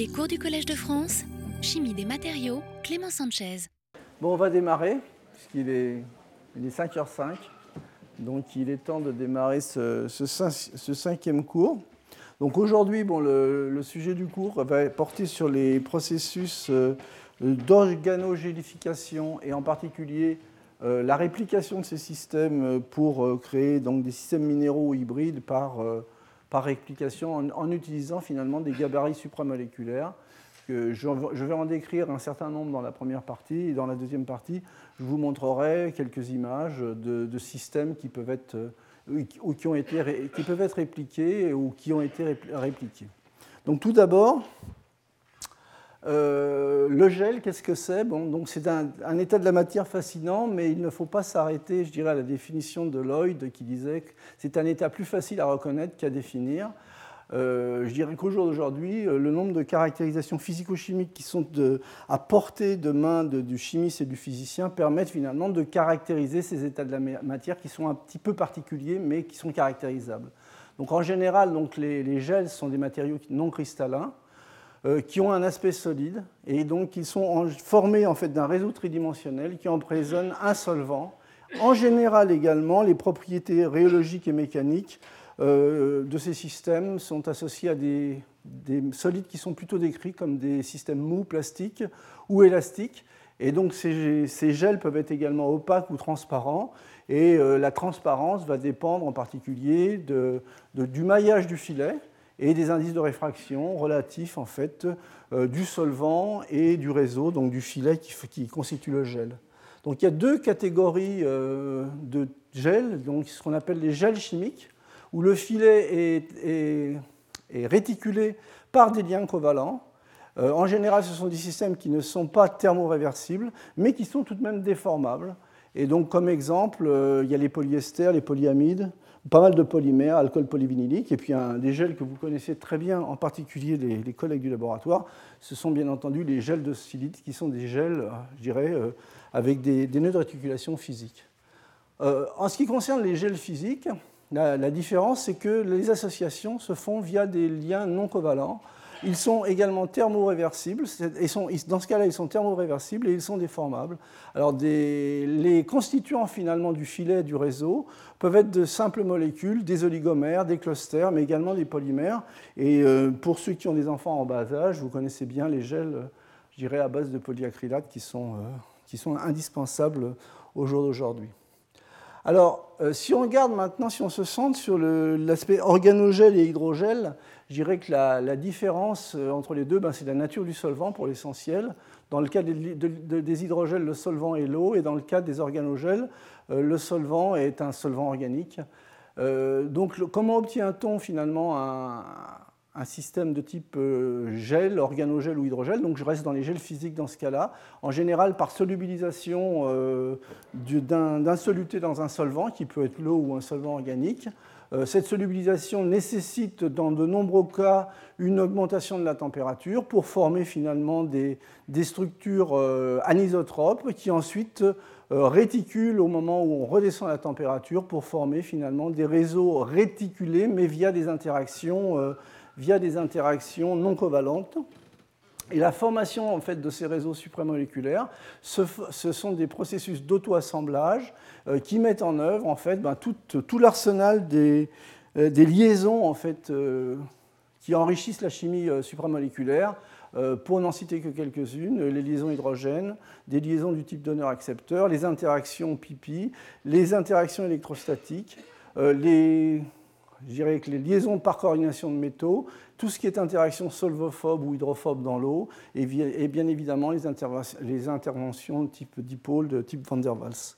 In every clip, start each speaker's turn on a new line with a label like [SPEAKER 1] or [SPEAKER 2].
[SPEAKER 1] Les cours du Collège de France, Chimie des matériaux, Clément Sanchez.
[SPEAKER 2] Bon, on va démarrer, puisqu'il est, il est 5h05. Donc il est temps de démarrer ce, ce cinquième cours. Donc aujourd'hui, bon, le, sujet du cours va porter sur les processus euh, d'organogélification et en particulier euh, la réplication de ces systèmes pour euh, créer donc, des systèmes minéraux hybrides par, par réplication en, utilisant finalement des gabarits supramoléculaires. Je, vais en décrire un certain nombre dans la première partie et dans la deuxième partie, je vous montrerai quelques images de, de systèmes qui peuvent être ou qui, ont été, qui peuvent être répliqués ou qui ont été répliqués. Donc tout d'abord, euh, le gel, qu'est-ce que c'est? Bon, donc C'est un, état de la matière fascinant, mais il ne faut pas s'arrêter, je dirais, à la définition de Lloyd qui disait que c'est un état plus facile à reconnaître qu'à définir. Euh, je dirais qu'au jour d'aujourd'hui, euh, le nombre de caractérisations physico-chimiques qui sont à portée de main du chimiste et du physicien permettent finalement de caractériser ces états de la matière qui sont un petit peu particuliers, mais qui sont caractérisables. Donc en général, donc les, gels sont des matériaux non cristallins qui ont un aspect solide et donc ils sont formés en fait d'un réseau tridimensionnel qui emprisonne un solvant. En général également, les propriétés rhéologiques et mécaniques euh, de ces systèmes sont associés à des, des, solides qui sont plutôt décrits comme des systèmes mous, plastiques ou élastiques. Et donc ces, gels peuvent être également opaques ou transparents. Et euh, la transparence va dépendre en particulier du maillage du filet et des indices de réfraction relatifs en fait euh, du solvant et du réseau, donc du filet qui, constitue le gel. Donc il y a deux catégories euh, de gels, donc ce qu'on appelle les gels chimiques, où le filet est réticulé par des liens covalents. Euh, en général, ce sont des systèmes qui ne sont pas thermoréversibles, mais qui sont tout de même déformables. Et donc, comme exemple, euh, il y a les polyesters, les polyamides, pas mal de polymères, alcool polyvinylique, et puis un, des gels que vous connaissez très bien, en particulier les, collègues du laboratoire, ce sont bien entendu les gels de silite, qui sont des gels, je dirais, euh, avec des, nœuds de réticulation physiques. Euh, en ce qui concerne les gels physiques, la différence, c'est que les associations se font via des liens non covalents. Ils sont également thermoréversibles. Et dans ce cas-là, ils sont thermoréversibles et ils sont déformables. Alors, les constituants finalement du filet du réseau peuvent être de simples molécules, des oligomères, des clusters, mais également des polymères. Et euh, pour ceux qui ont des enfants en bas âge, vous connaissez bien les gels, je dirais, à base de polyacrylate qui sont, euh, qui sont indispensables au jour d'aujourd'hui. Alors, euh, si on regarde maintenant, si on se centre sur l'aspect organogel et hydrogel, je dirais que la, différence euh, entre les deux, ben, c'est la nature du solvant pour l'essentiel. Dans le cas des, de, hydrogels, le solvant est l'eau, et dans le cas des organogels, euh, le solvant est un solvant organique. Euh, donc, comment obtient-on finalement un, un système de type gel, organogel ou hydrogel? Donc je reste dans les gels physiques dans ce cas-là. En général, par solubilisation d'un soluté dans un solvant, qui peut être l'eau ou un solvant organique. Euh, cette solubilisation nécessite dans de nombreux cas une augmentation de la température pour former finalement des, structures euh, anisotropes qui ensuite euh, réticulent au moment où on redescend la température pour former finalement des réseaux réticulés mais via des interactions non covalentes. Et la formation en fait, de ces réseaux supramoléculaires, ce, ce sont des processus d'auto-assemblage euh, qui mettent en œuvre en fait, ben, tout, l'arsenal des, euh, des, liaisons en fait, euh, qui enrichissent la chimie supramoléculaire. Pour n'en citer que quelques-unes, les liaisons hydrogène, des liaisons du type donneur-accepteur, les interactions pipi, les interactions électrostatiques, les je dirais que les liaisons par coordination de métaux, tout ce qui est interaction solvophobe ou hydrophobe dans l'eau, et, bien évidemment les, interventions, les interventions de type dipôle, de type van der Waals.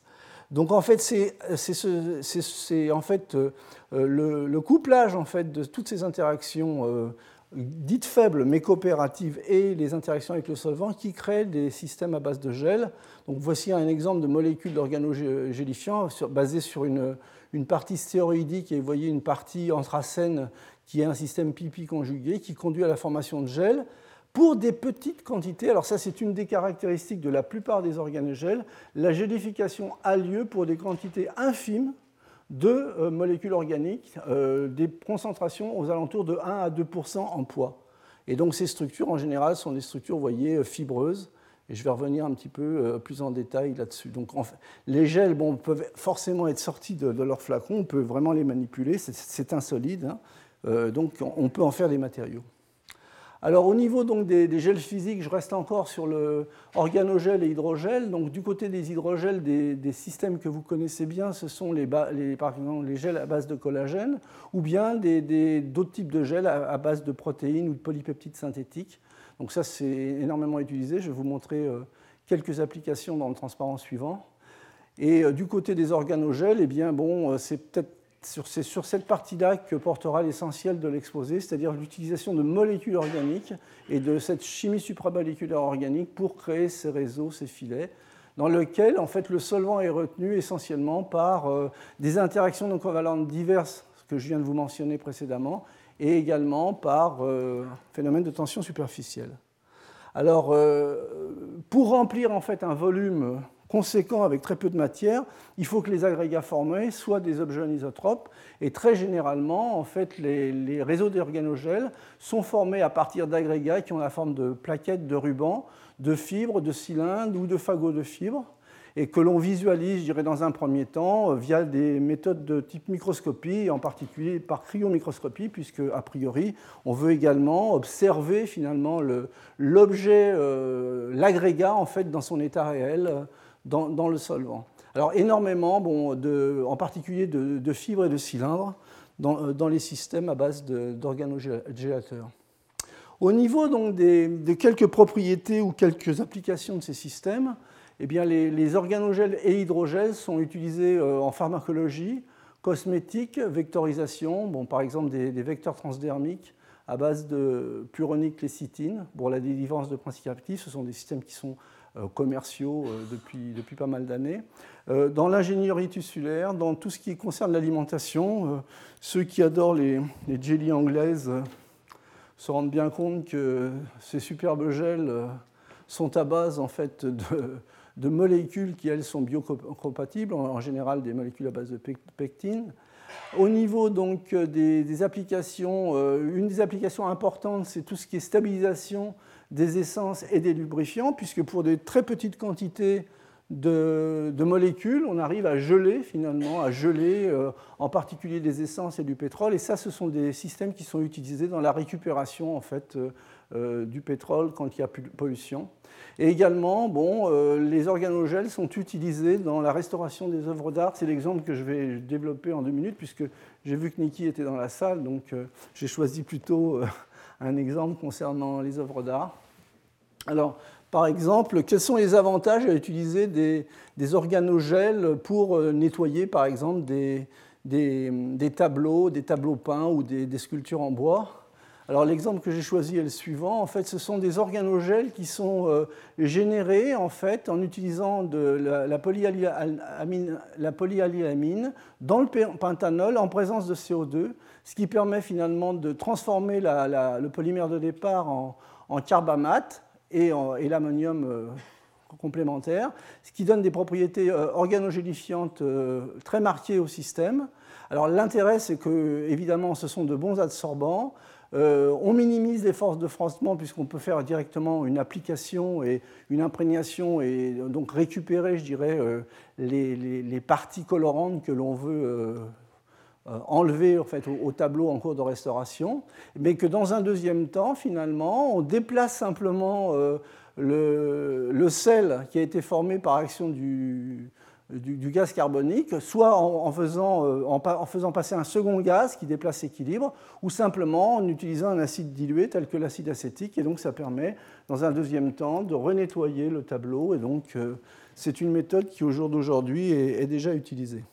[SPEAKER 2] Donc en fait, c'est en fait euh, le, le, couplage en fait de toutes ces interactions euh, dites faibles mais coopératives et les interactions avec le solvant qui créent des systèmes à base de gel. Donc voici un exemple de molécules d'organogélifiants basées sur une, une partie stéroïdique et vous voyez une partie anthracène qui est un système pipi conjugué qui conduit à la formation de gel pour des petites quantités. Alors ça, c'est une des caractéristiques de la plupart des organogels. La gélification a lieu pour des quantités infimes de euh, molécules organiques, euh, des concentrations aux alentours de 1 à 2% en poids. Et donc ces structures, en général, sont des structures, fibreuses. Je vais revenir un petit peu plus en détail là-dessus. Donc les gels peuvent forcément être sortis de, leur flacon, on peut vraiment les manipuler, c'est insolide. Hein. donc on peut en faire des matériaux. Alors au niveau des, gels physiques, je reste encore sur le organogel et hydrogel. Donc du côté des hydrogels, des, systèmes que vous connaissez bien, ce sont les gels à base de collagène ou bien d'autres types de gels à, base de protéines ou de polypeptides synthétiques. Donc ça c'est énormément utilisé. Je vais vous montrer euh, quelques applications dans le transparent suivant. Et euh, du côté des organogels, eh bien bon, euh, c'est peut-être sur cette partie-là que portera l'essentiel de l'exposé, c'est-à-dire l'utilisation de molécules organiques et de cette chimie supramoléculaire organique pour créer ces réseaux, ces filets, dans lesquels en fait, le solvant est retenu essentiellement par des interactions non covalentes diverses, que je viens de vous mentionner précédemment, et également par euh, phénomène de tension superficielle. Alors, euh, pour remplir en fait un volume conséquent avec très peu de matière, il faut que les agrégats formés soient des objets anisotropes. Et très généralement, en fait, les, réseaux d'organogèles sont formés à partir d'agrégats qui ont la forme de plaquettes, de rubans, de fibres, de cylindres ou de fagots de fibres et que l'on visualise, je dirais, dans un premier temps, via des méthodes de type microscopie, en particulier par cryomicroscopie, puisque, a priori, on veut également observer finalement l'objet, euh, l'agrégat, en fait, dans son état réel, dans, le solvant. Alors énormément, bon, en particulier de, fibres et de cylindres dans, euh, les systèmes à base d'organogélateurs. Au niveau donc, de quelques propriétés ou quelques applications de ces systèmes, eh bien, les, organogèles et hydrogèles sont utilisés euh, en pharmacologie, cosmétique, vectorisation, bon, par exemple des, vecteurs transdermiques à base de puronique lécithine pour la délivrance de principes actifs. Ce sont des systèmes qui sont euh, commerciaux euh, depuis, depuis pas mal d'années. Dans l'ingénierie tissulaire, dans tout ce qui concerne l'alimentation, ceux qui adorent les, les jellies anglaises se rendent bien compte que ces superbes gels sont à base en fait de, de molécules qui elles sont biocompatibles, en général des molécules à base de pectine. Au niveau donc des, des applications, une des applications importantes, c'est tout ce qui est stabilisation des essences et des lubrifiants, puisque pour des très petites quantités de, molécules, on arrive à geler finalement, à geler euh, en particulier des essences et du pétrole. Et ça, ce sont des systèmes qui sont utilisés dans la récupération en fait, euh, euh, du pétrole quand il y a pollution. Et également, bon, les organogèles sont utilisés dans la restauration des œuvres d'art. C'est l'exemple que je vais développer en deux minutes, puisque j'ai vu que Niki était dans la salle, donc j'ai choisi plutôt un exemple concernant les œuvres d'art. Alors, par exemple, quels sont les avantages à utiliser des, organogèles pour euh, nettoyer, par exemple, des, tableaux, des tableaux peints ou des, sculptures en bois? Alors l'exemple que j'ai choisi est le suivant. En fait, ce sont des organogèles qui sont euh, générés en fait en utilisant la, la, dans le pentanol en présence de CO2, ce qui permet finalement de transformer le polymère de départ en, en carbamate et, l'ammonium euh, complémentaire, ce qui donne des propriétés euh, organogélifiantes très marquées au système. Alors l'intérêt, c'est que, évidemment, ce sont de bons adsorbants. on minimise les forces de froissement puisqu'on peut faire directement une application et une imprégnation et donc récupérer, je dirais, les, parties colorantes que l'on veut euh, enlevé en fait, au, tableau en cours de restauration, mais que dans un deuxième temps, finalement, on déplace simplement euh, le, sel qui a été formé par action du, gaz carbonique, soit en, faisant, euh, en, faisant, passer un second gaz qui déplace l'équilibre, ou simplement en utilisant un acide dilué tel que l'acide acétique, et donc ça permet, dans un deuxième temps, de renettoyer le tableau, et donc c'est une méthode qui, au jour d'aujourd'hui, est déjà utilisée.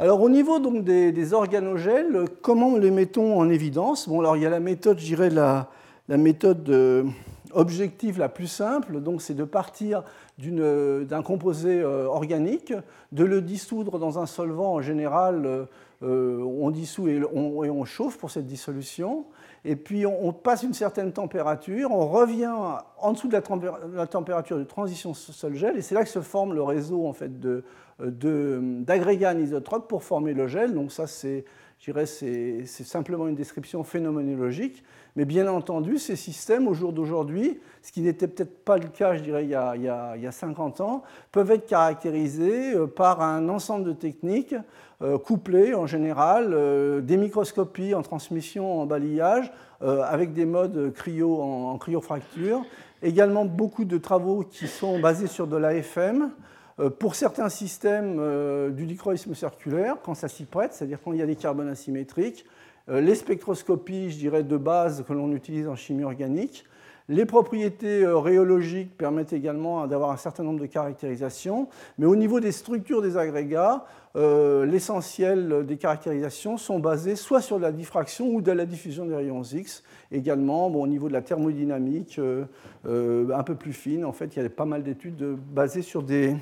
[SPEAKER 2] Alors au niveau donc des, organogèles, comment les mettons en évidence? Bon, alors il y a la méthode, je dirais la, méthode euh, objective la plus simple, donc c'est de partir d'un composé euh, organique, de le dissoudre dans un solvant en général, euh, on dissout et on, chauffe pour cette dissolution, et puis on, passe une certaine température, on revient en dessous de la, température de transition sol-gel, et c'est là que se forme le réseau en fait de, d'agrégats anisotropes pour former le gel. Donc ça, c'est simplement une description phénoménologique. Mais bien entendu, ces systèmes, au jour d'aujourd'hui, ce qui n'était peut-être pas le cas, je dirais, il y, a, il, y a, 50 ans, peuvent être caractérisés euh, par un ensemble de techniques euh, couplées, en général, euh, des microscopies en transmission, en balayage, avec des modes cryo en, cryofracture. Également beaucoup de travaux qui sont basés sur de l'AFM, pour certains systèmes du dichroïsme circulaire, quand ça s'y prête, c'est-à-dire quand il y a des carbones asymétriques, les spectroscopies, je dirais, de base que l'on utilise en chimie organique, les propriétés euh, rhéologiques permettent également d'avoir un certain nombre de caractérisations, mais au niveau des structures des agrégats, euh, l'essentiel des caractérisations sont basées soit sur la diffraction ou de la diffusion des rayons X. Également, au niveau de la thermodynamique euh, un peu plus fine, en fait, il y a pas mal d'études basées sur des,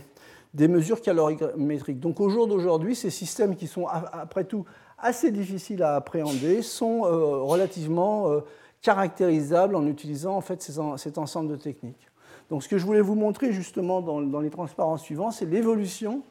[SPEAKER 2] des mesures calorimétriques. Donc au jour d'aujourd'hui, ces systèmes qui sont après tout assez difficiles à appréhender sont relativement caractérisable en utilisant en fait cet ensemble de techniques. Donc ce que je voulais vous montrer justement dans, les transparents suivants, c'est l'évolution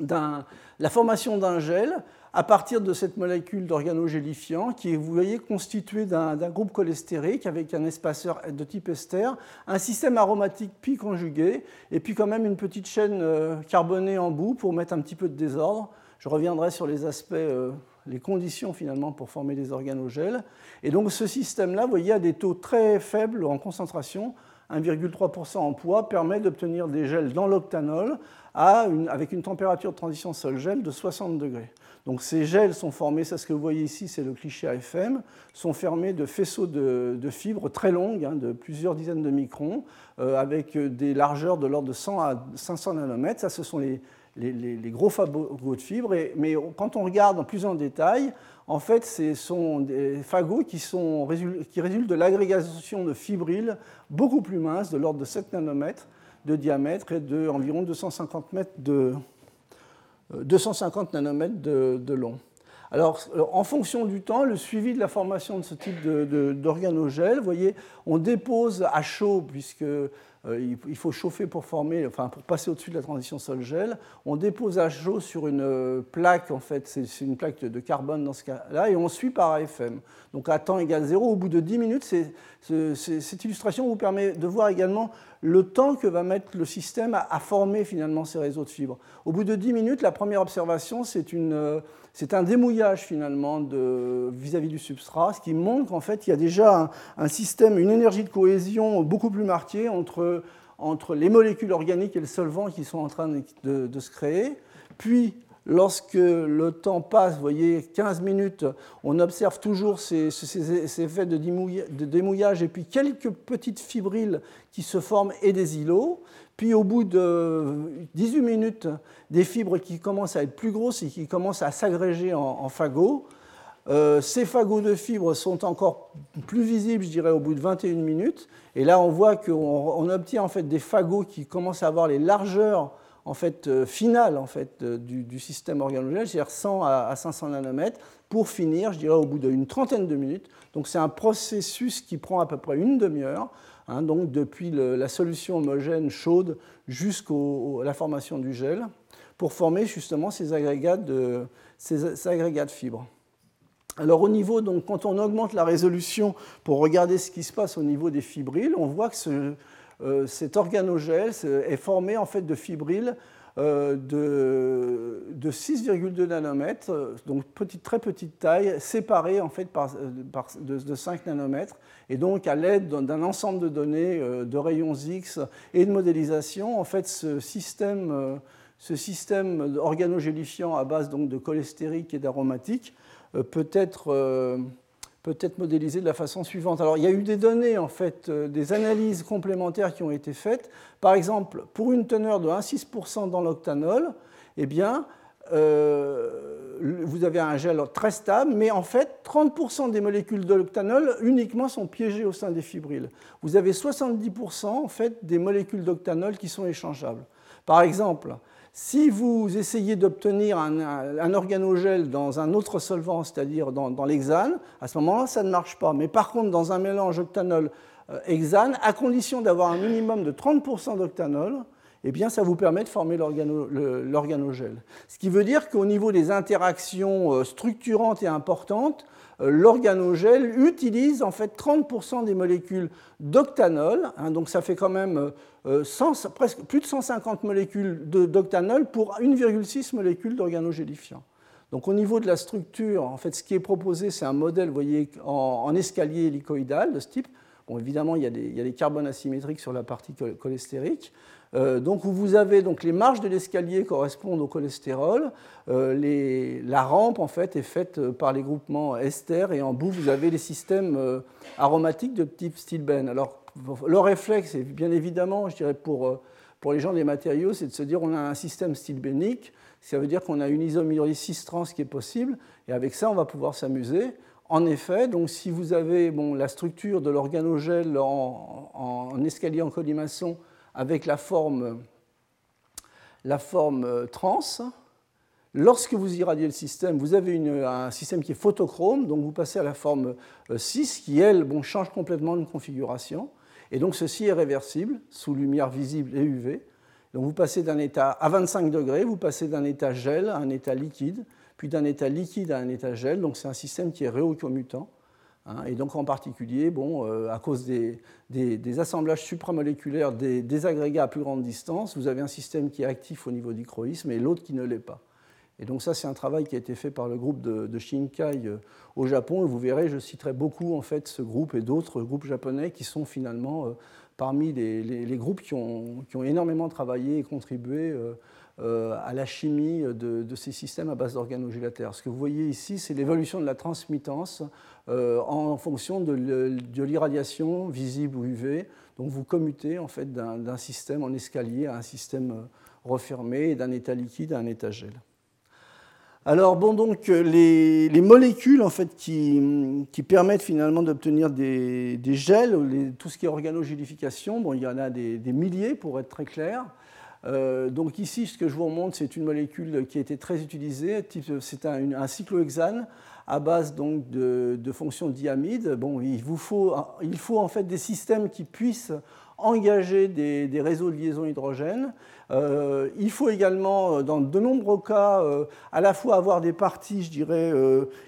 [SPEAKER 2] la formation d'un gel à partir de cette molécule d'organogélifiant qui est, vous voyez, constituée d'un groupe cholestérique avec un espaceur de type ester, un système aromatique pi conjugué, et puis quand même une petite chaîne euh, carbonée en bout pour mettre un petit peu de désordre. Je reviendrai sur les aspects euh, les conditions finalement pour former des organogèles. Et donc ce système-là, vous voyez, a des taux très faibles en concentration, 1,3% en poids, permet d'obtenir des gels dans l'octanol avec une température de transition sol-gel de 60 degrés. Donc ces gels sont formés, c'est ce que vous voyez ici, c'est le cliché AFM, sont fermés de faisceaux de, fibres très longues, hein, de plusieurs dizaines de microns, euh, avec des largeurs de l'ordre de 100 à 500 nanomètres. Ça, ce sont les, les, gros fagots de fibres. mais quand on regarde en plus en détail, en fait, ce sont des fagots qui, sont, qui résultent de l'agrégation de fibrilles beaucoup plus minces, de l'ordre de 7 nanomètres de diamètre et d'environ 250, de, 250 euh, nanomètres de, long. Alors, en fonction du temps, le suivi de la formation de ce type d'organogèle, vous voyez, on dépose à chaud, puisque euh, il faut chauffer pour former, enfin pour passer au-dessus de la transition sol-gel. On dépose à chaud sur une euh, plaque, en fait, c'est une plaque de carbone dans ce cas-là, et on suit par AFM. Donc à temps égal 0, au bout de 10 minutes, cette illustration vous permet de voir également le temps que va mettre le système à, former finalement ces réseaux de fibres. Au bout de 10 minutes, la première observation, c'est euh, un démouillage finalement vis-à-vis du substrat, ce qui montre qu'en fait, il y a déjà un, système, une énergie de cohésion beaucoup plus marquée entre, entre les molécules organiques et le solvant qui sont en train de, se créer. Puis, Lorsque le temps passe, vous voyez, 15 minutes, on observe toujours ces, effets de démouillage et puis quelques petites fibrilles qui se forment et des îlots. Puis au bout de 18 minutes, des fibres qui commencent à être plus grosses et qui commencent à s'agréger en, fagots. Euh, ces fagots de fibres sont encore plus visibles, je dirais, au bout de 21 minutes. Et là, on voit qu'on obtient en fait des fagots qui commencent à avoir les largeurs en fait, euh, finale en fait, euh, du, système organogène, c'est-à-dire 100 à, 500 nanomètres, pour finir, je dirais, au bout d'une trentaine de minutes. Donc c'est un processus qui prend à peu près une demi-heure, hein, donc depuis la solution homogène chaude jusqu'à la formation du gel, pour former justement ces agrégats de, fibres. Alors au niveau, donc, quand on augmente la résolution pour regarder ce qui se passe au niveau des fibrilles, on voit que euh, cet organogèle est formé en fait de fibrilles euh, de, 6,2 nanomètres, donc petite, très petite taille, séparées en fait par, de, 5 nanomètres. Et donc, à l'aide d'un ensemble de données, euh, de rayons X et de modélisation, en fait, ce système, ce système organogélifiant à base donc, de cholestérique et d'aromatique peut être peut être modélisé de la façon suivante. Alors, il y a eu des données, en fait, euh, des analyses complémentaires qui ont été faites. Par exemple, pour une teneur de 1,6% dans l'octanol, eh bien, euh, vous avez un gel très stable, mais en fait, 30% des molécules de l'octanol uniquement sont piégées au sein des fibrilles. Vous avez 70% en fait des molécules d'octanol qui sont échangeables. Par exemple, si vous essayez d'obtenir un, organogel dans un autre solvant, c'est-à-dire dans, l'hexane, à ce moment-là, ça ne marche pas. Mais par contre, dans un mélange octanol-hexane, à condition d'avoir un minimum de 30% d'octanol, eh bien, ça vous permet de former l'organogel. Ce qui veut dire qu'au niveau des interactions euh, structurantes et importantes, l'organogel utilise en fait 30% des molécules d'octanol, hein, donc ça fait quand même presque plus de 150 molécules d'octanol pour 1,6 molécules d'organogélifiant. Donc au niveau de la structure, en fait, ce qui est proposé, c'est un modèle, voyez, en, escalier hélicoïdal de ce type. Bon, évidemment, il y, a des, carbones asymétriques sur la partie cholestérique. Euh, donc vous avez donc les marges de l'escalier correspondent au cholestérol. Euh, la rampe en fait est faite par les groupements ester et en bout vous avez les systèmes euh, aromatiques de type stilbène. Alors le réflexe, est bien évidemment, je dirais pour, pour les gens des matériaux, c'est de se dire on a un système stilbénique ça veut dire qu'on a une isomylolysis trans qui est possible, et avec ça, on va pouvoir s'amuser. En effet, donc si vous avez bon, la structure de l'organogel en, escalier en colimaçon avec la forme, la forme euh, trans, lorsque vous irradiez le système, vous avez un système qui est photochrome, donc vous passez à la forme 6, euh, qui, elle, bon, change complètement de configuration. Et donc ceci est réversible sous lumière visible et UV. Donc vous passez d'un état à 25 degrés, vous passez d'un état gel à un état liquide, puis d'un état liquide à un état gel. Donc c'est un système qui est réocommutant. Hein, et donc en particulier, bon, euh, à cause des, assemblages supramoléculaires des, agrégats à plus grande distance, vous avez un système qui est actif au niveau du chroïsme et l'autre qui ne l'est pas. Et donc ça, c'est un travail qui a été fait par le groupe de, Shinkai euh, au Japon. Et vous verrez, je citerai beaucoup en fait ce groupe et d'autres groupes japonais qui sont finalement euh, parmi les, groupes qui ont, énormément travaillé et contribué à la chimie de, ces systèmes à base d'organogélateurs. Ce que vous voyez ici, c'est l'évolution de la transmittance euh, en fonction de l'irradiation visible ou UV. Donc vous commutez en fait d'un système en escalier à un système refermé, d'un état liquide à un état gel. Alors bon, donc euh, les, molécules en fait qui, permettent finalement d'obtenir des, gels, tout ce qui est organogélification, bon, il y en a des, milliers pour être très clair. Euh, donc ici, ce que je vous montre, c'est une molécule qui a été très utilisée. C'est un, cyclohexane à base donc de, de fonctions diamide. Bon, il vous faut, il faut en fait des systèmes qui puissent engager des, réseaux de liaison hydrogène. Euh, il faut également, euh, dans de nombreux cas, à la fois avoir des parties, je dirais,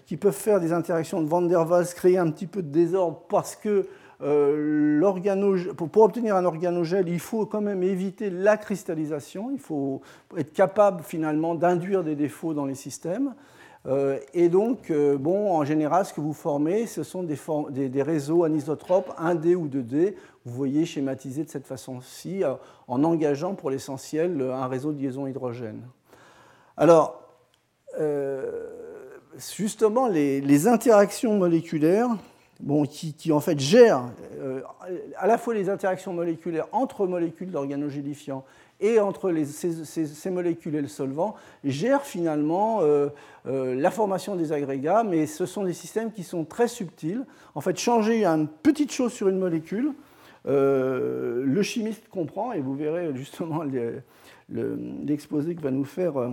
[SPEAKER 2] qui peuvent faire des interactions de Van der Waals, créer un petit peu de désordre, parce que pour, pour, obtenir un organogel, il faut quand même éviter la cristallisation, il faut être capable finalement d'induire des défauts dans les systèmes. et donc, bon, en général, ce que vous formez, ce sont des, réseaux anisotropes 1D ou 2D, vous voyez schématisé de cette façon-ci, euh, en engageant pour l'essentiel un réseau de liaison hydrogène. Alors, euh, justement, les, interactions moléculaires, qui, en fait gèrent euh, à la fois les interactions moléculaires entre molécules d'organogélifiants et entre ces, molécules et le solvant, gèrent finalement la formation des agrégats, mais ce sont des systèmes qui sont très subtils. En fait, changer une petite chose sur une molécule, euh, le chimiste comprend, et vous verrez justement l'exposé que va nous faire euh,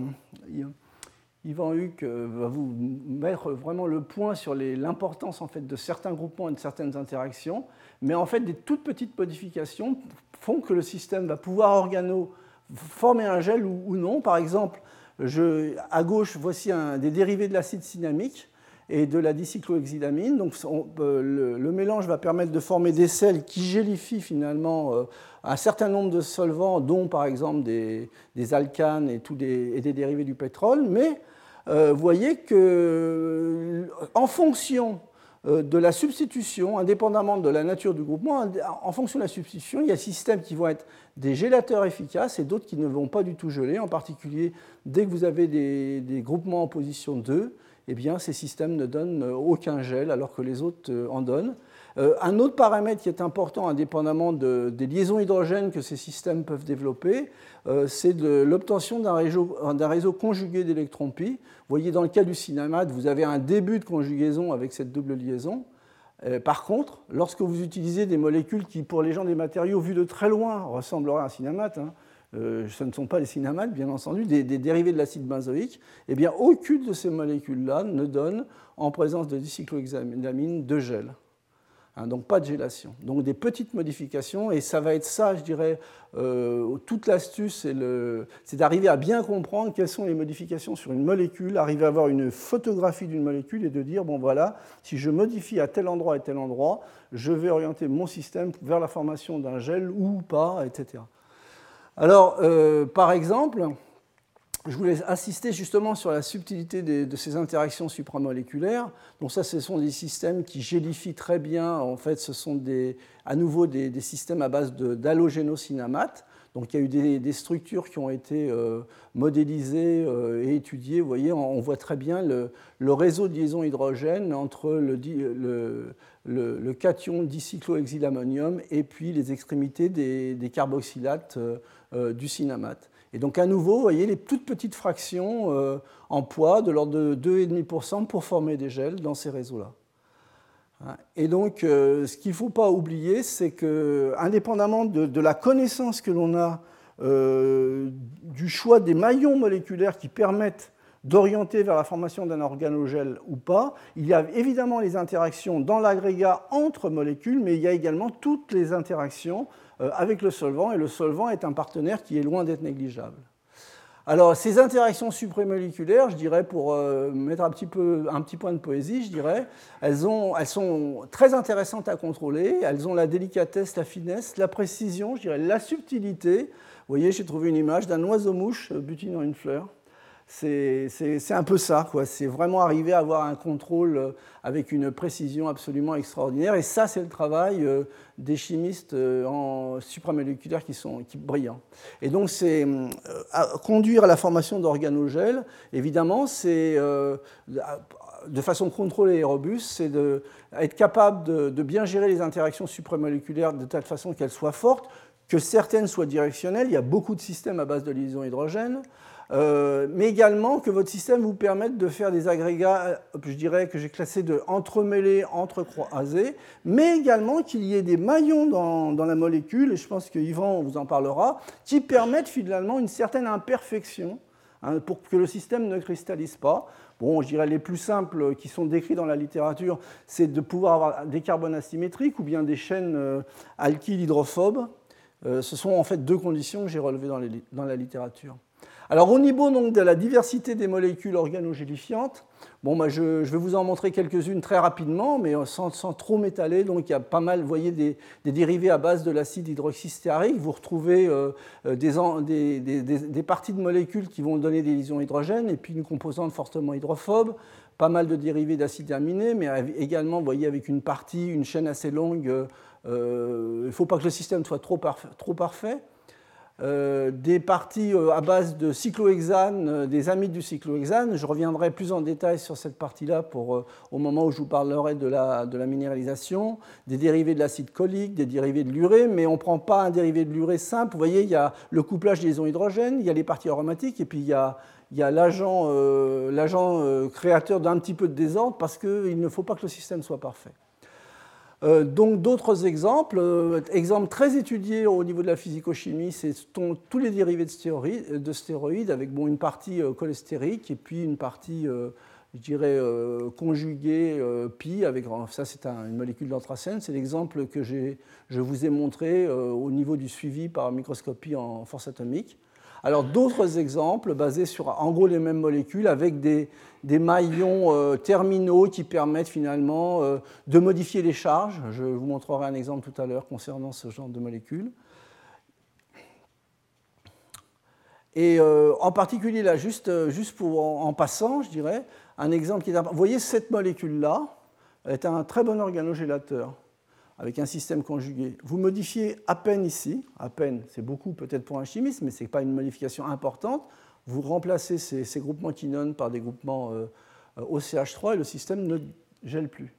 [SPEAKER 2] Yvan Huck euh, va vous mettre vraiment le point sur l'importance en fait, de certains groupements et de certaines interactions, mais en fait des toutes petites modifications font que le système va pouvoir organo former un gel ou, non. Par exemple, à gauche, voici des dérivés de l'acide cinnamique et de la dicyclohexylamine. Donc euh, le, mélange va permettre de former des sels qui gélifient finalement euh, un certain nombre de solvants, dont par exemple des, alcanes et, des, des, dérivés du pétrole. Mais vous voyez que en fonction de la substitution, indépendamment de la nature du groupement, en fonction de la substitution, il y a des systèmes qui vont être des gélateurs efficaces et d'autres qui ne vont pas du tout geler, en particulier dès que vous avez des, groupements en position 2 eh bien, ces systèmes ne donnent aucun gel alors que les autres euh, en donnent. Euh, un autre paramètre qui est important, indépendamment des liaisons hydrogènes que ces systèmes peuvent développer, euh, c'est l'obtention d'un réseau, réseau, conjugué d'électrons-pi. Vous voyez, dans le cas du cinémate, vous avez un début de conjugaison avec cette double liaison. par contre, lorsque vous utilisez des molécules qui, pour les gens des matériaux vus de très loin, ressembleraient à un cinémate, hein, euh, ce ne sont pas les cinnamates, bien entendu, des, dérivés de l'acide benzoïque, eh bien, aucune de ces molécules-là ne donne, en présence de dicyclohexamine, de gel. Hein, donc pas de gélation. Donc des petites modifications, et ça va être ça, je dirais, euh, toute l'astuce, c'est d'arriver à bien comprendre quelles sont les modifications sur une molécule, arriver à avoir une photographie d'une molécule et de dire, bon voilà, si je modifie à tel endroit et tel endroit, je vais orienter mon système vers la formation d'un gel ou pas, etc. Alors, euh, par exemple, je voulais insister justement sur la subtilité de, ces interactions supramoléculaires. Donc ça, ce sont des systèmes qui gélifient très bien. En fait, ce sont à nouveau des, systèmes à base d'halogénocinamates. Donc il y a eu des, structures qui ont été euh, modélisées euh, et étudiées. Vous voyez, on, voit très bien le, réseau de liaison hydrogène entre le, cation dicyclohexylammonium et puis les extrémités des, carboxylates euh, du cinnamate. Et donc à nouveau, vous voyez les toutes petites fractions euh, en poids de l'ordre de 2,5% pour former des gels dans ces réseaux-là. Hein. Et donc euh, ce qu'il ne faut pas oublier, c'est que indépendamment de, la connaissance que l'on a euh, du choix des maillons moléculaires qui permettent d'orienter vers la formation d'un organogel ou pas. Il y a évidemment les interactions dans l'agrégat entre molécules, mais il y a également toutes les interactions avec le solvant, et le solvant est un partenaire qui est loin d'être négligeable. Alors, ces interactions supramoléculaires, je dirais, pour euh, mettre un petit, peu, un petit point de poésie, je dirais, elles, elles, sont très intéressantes à contrôler, elles ont la délicatesse, la finesse, la précision, je dirais, la subtilité. Vous voyez, j'ai trouvé une image d'un oiseau-mouche butinant une fleur c'est un peu ça. C'est vraiment arriver à avoir un contrôle euh, avec une précision absolument extraordinaire. Et ça, c'est le travail euh, des chimistes euh, en supramoléculaires qui sont brillants. Et donc, c'est conduire à la formation d'organogènes, évidemment, c'est de façon contrôlée et robuste, c'est être capable de, de, bien gérer les interactions supramoléculaires de telle façon qu'elles soient fortes, que certaines soient directionnelles. Il y a beaucoup de systèmes à base de liaison hydrogène. Euh, mais également que votre système vous permette de faire des agrégats, euh, je dirais que j'ai classé de entremêlés, entrecroisés, mais également qu'il y ait des maillons dans, la molécule, et je pense que Yvan vous en parlera, qui permettent finalement une certaine imperfection hein, pour que le système ne cristallise pas. Bon, je dirais les plus simples qui sont décrits dans la littérature, c'est de pouvoir avoir des carbones asymétriques ou bien des chaînes euh, alkyles hydrophobes. ce sont en fait deux conditions que j'ai relevées dans la littérature. Alors au niveau donc, de la diversité des molécules organogélifiantes, bon, bah, je, vais vous en montrer quelques-unes très rapidement, mais sans, trop m'étaler. Donc il y a pas mal, vous voyez, des, dérivés à base de l'acide hydroxystéarique. Vous retrouvez euh, euh, des, parties de molécules qui vont donner des liaisons hydrogènes et puis une composante fortement hydrophobe. Pas mal de dérivés d'acides aminés, mais également, vous voyez, avec une partie, une chaîne assez longue. Euh, il ne faut pas que le système soit trop parfait. Euh, des parties euh, à base de cyclohexane, euh, des amides du cyclohexane. Je reviendrai plus en détail sur cette partie-là au moment où je vous parlerai de la, de la minéralisation, des dérivés de l'acide cholique, des dérivés de l'urée, mais on ne prend pas un dérivé de l'urée simple. Vous voyez, il y a le couplage des liaisons hydrogènes, il y a les parties aromatiques, et puis il y a, il y a l'agent créateur d'un petit peu de désordre parce qu'il ne faut pas que le système soit parfait. Euh, donc d'autres exemples, euh, exemples très étudiés au niveau de la physico-chimie, c'est tous les dérivés de stéroïdes, de stéroïdes avec bon, une partie euh, cholestérique et puis une partie, je dirais, conjuguée pi, avec, ça c'est une molécule d'anthracène, c'est l'exemple que je vous ai montré au niveau du suivi par microscopie en force atomique. Alors d'autres exemples basés sur en gros les mêmes molécules avec des, maillons euh, terminaux qui permettent finalement euh, de modifier les charges. Je vous montrerai un exemple tout à l'heure concernant ce genre de molécules. Et euh, en particulier là, juste, pour en, passant, je dirais, un exemple qui est Vous voyez cette molécule-là est un très bon organogélateur avec un système conjugué. Vous modifiez à peine ici, à peine, c'est beaucoup peut-être pour un chimiste, mais ce n'est pas une modification importante. Vous remplacez ces, groupements quinones par des groupements euh, OCH3 et le système ne gèle plus.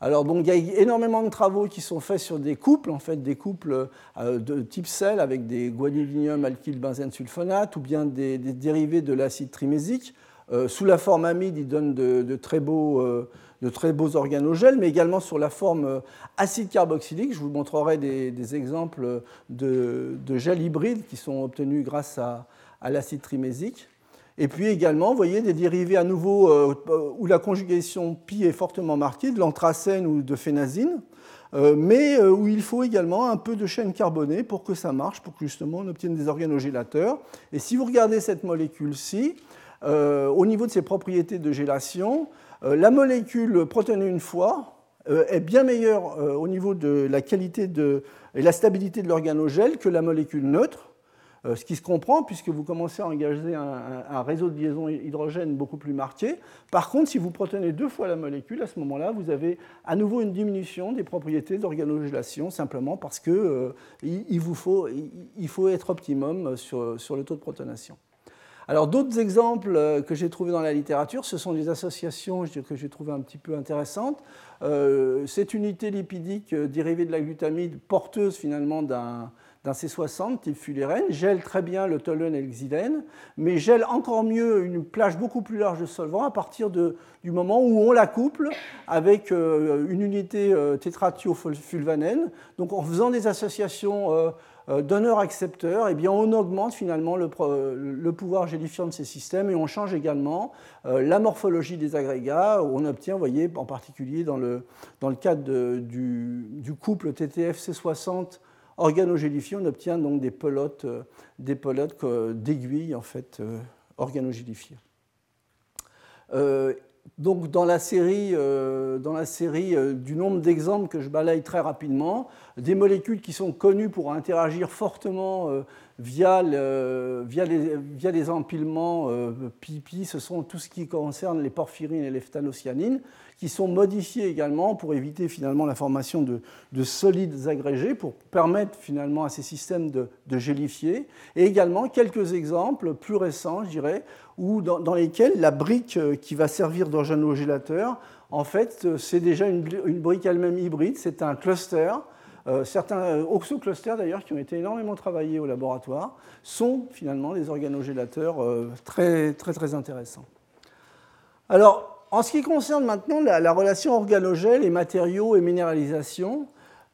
[SPEAKER 2] Alors donc il y a énormément de travaux qui sont faits sur des couples, en fait des couples euh, de type sel avec des guanidinium alkyl benzène sulfonate ou bien des, dérivés de l'acide trimésique. Euh, sous la forme amide, ils donnent de très beaux de très beaux organogèles, mais également sur la forme euh, acide carboxylique. Je vous montrerai des, exemples de, gels hybrides qui sont obtenus grâce à, l'acide trimésique. Et puis également, vous voyez, des dérivés à nouveau euh, où la conjugation pi est fortement marquée, de l'anthracène ou de phénazine, euh, mais euh, où il faut également un peu de chaîne carbonée pour que ça marche, pour que justement on obtienne des organogélateurs. Et si vous regardez cette molécule-ci, au niveau de ses propriétés de gélation, la molécule protonée une fois est bien meilleure au niveau de la qualité de, et la stabilité de l'organogèle que la molécule neutre. Euh, ce qui se comprend puisque vous commencez à engager un, réseau de liaison hydrogène beaucoup plus marqué. Par contre, si vous protonez deux fois la molécule, à ce moment-là, vous avez à nouveau une diminution des propriétés d'organogélation, simplement parce qu'il euh, vous faut, il faut être optimum sur, sur le taux de protonation. Alors d'autres exemples euh, que j'ai trouvés dans la littérature, ce sont des associations que j'ai trouvées un petit peu intéressantes. cette unité lipidique dérivée de la glutamide, porteuse finalement d'un d'un C60 type fullerène, gèle très bien le toluène et le xylène, mais gèle encore mieux une plage beaucoup plus large de solvant à partir du moment où on la couple avec euh, une unité euh. Donc en faisant des associations euh, donneur-accepteur, eh on augmente finalement le, pouvoir gélifiant de ces systèmes et on change également la morphologie des agrégats. On obtient, vous voyez, en particulier dans le, dans le cadre du, couple TTF-C60 organogélifié, on obtient donc des pelotes, euh, des pelotes d'aiguilles en fait euh, organogélifiées. Euh, donc dans la série, dans la série du nombre d'exemples que je balaye très rapidement, des molécules qui sont connues pour interagir fortement via, via, les, via, les, empilements pipi, ce sont tout ce qui concerne les porphyrines et les phthalocyanines qui sont modifiés également pour éviter finalement la formation de, solides agrégés, pour permettre finalement à ces systèmes de, gélifier, et également quelques exemples plus récents, je dirais, où, dans, lesquels la brique euh, qui va servir d'organogélateur, en fait, euh, c'est déjà une, brique elle-même hybride, c'est un cluster. Euh, certains oxoclusters d'ailleurs qui ont été énormément travaillés au laboratoire sont finalement des organogélateurs très très très intéressants. Alors en ce qui concerne maintenant la, relation organogèle et matériaux et minéralisation,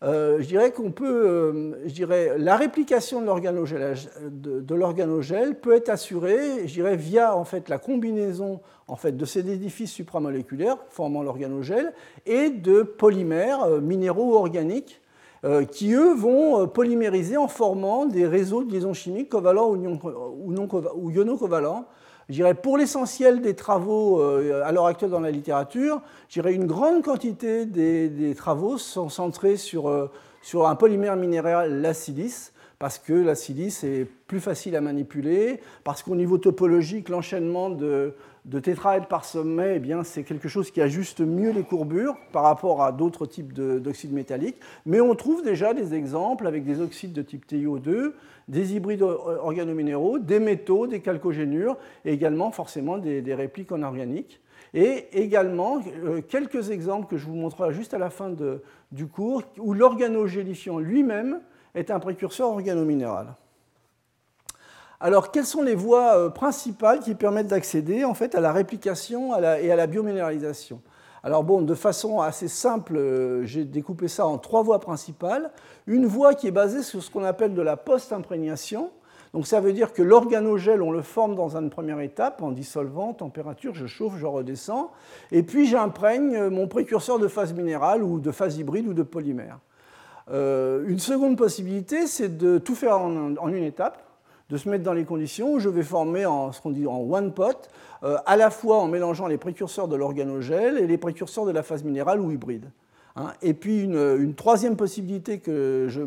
[SPEAKER 2] euh, je dirais qu'on peut, euh, la réplication de l'organogèle, de, peut être assurée, je via en fait la combinaison en fait de ces édifices supramoléculaires formant l'organogèle et de polymères euh, minéraux organiques qui eux vont polymériser en formant des réseaux de liaisons chimiques covalents ou, non, iono-covalents. Je pour l'essentiel des travaux euh, à l'heure actuelle dans la littérature, je une grande quantité des, travaux sont centrés sur, euh, un polymère minéral, la parce que la est plus facile à manipuler, parce qu'au niveau topologique, l'enchaînement de, de tétraèdres par sommet, eh bien, c'est quelque chose qui ajuste mieux les courbures par rapport à d'autres types d'oxydes métalliques. Mais on trouve déjà des exemples avec des oxydes de type TiO2, des hybrides organominéraux, des métaux, des calcogénures, et également forcément des, répliques en organique. Et également euh, quelques exemples que je vous montrerai juste à la fin du cours, où l'organogélifiant lui-même est un précurseur organominéral. Alors, quelles sont les voies euh, principales qui permettent d'accéder en fait, à la réplication et à la biominéralisation? Alors bon, de façon assez simple, euh, j'ai découpé ça en trois voies principales. Une voie qui est basée sur ce qu'on appelle de la post-imprégnation. Donc ça veut dire que l'organogèle, on le forme dans une première étape, en dissolvant, température, je chauffe, je redescends, et puis j'imprègne mon précurseur de phase minérale ou de phase hybride ou de polymère. Euh, une seconde possibilité, c'est de tout faire en une étape de se mettre dans les conditions où je vais former en, ce qu'on dit en one pot, euh, à la fois en mélangeant les précurseurs de l'organogèle et les précurseurs de la phase minérale ou hybride. Hein. et puis une, troisième possibilité que je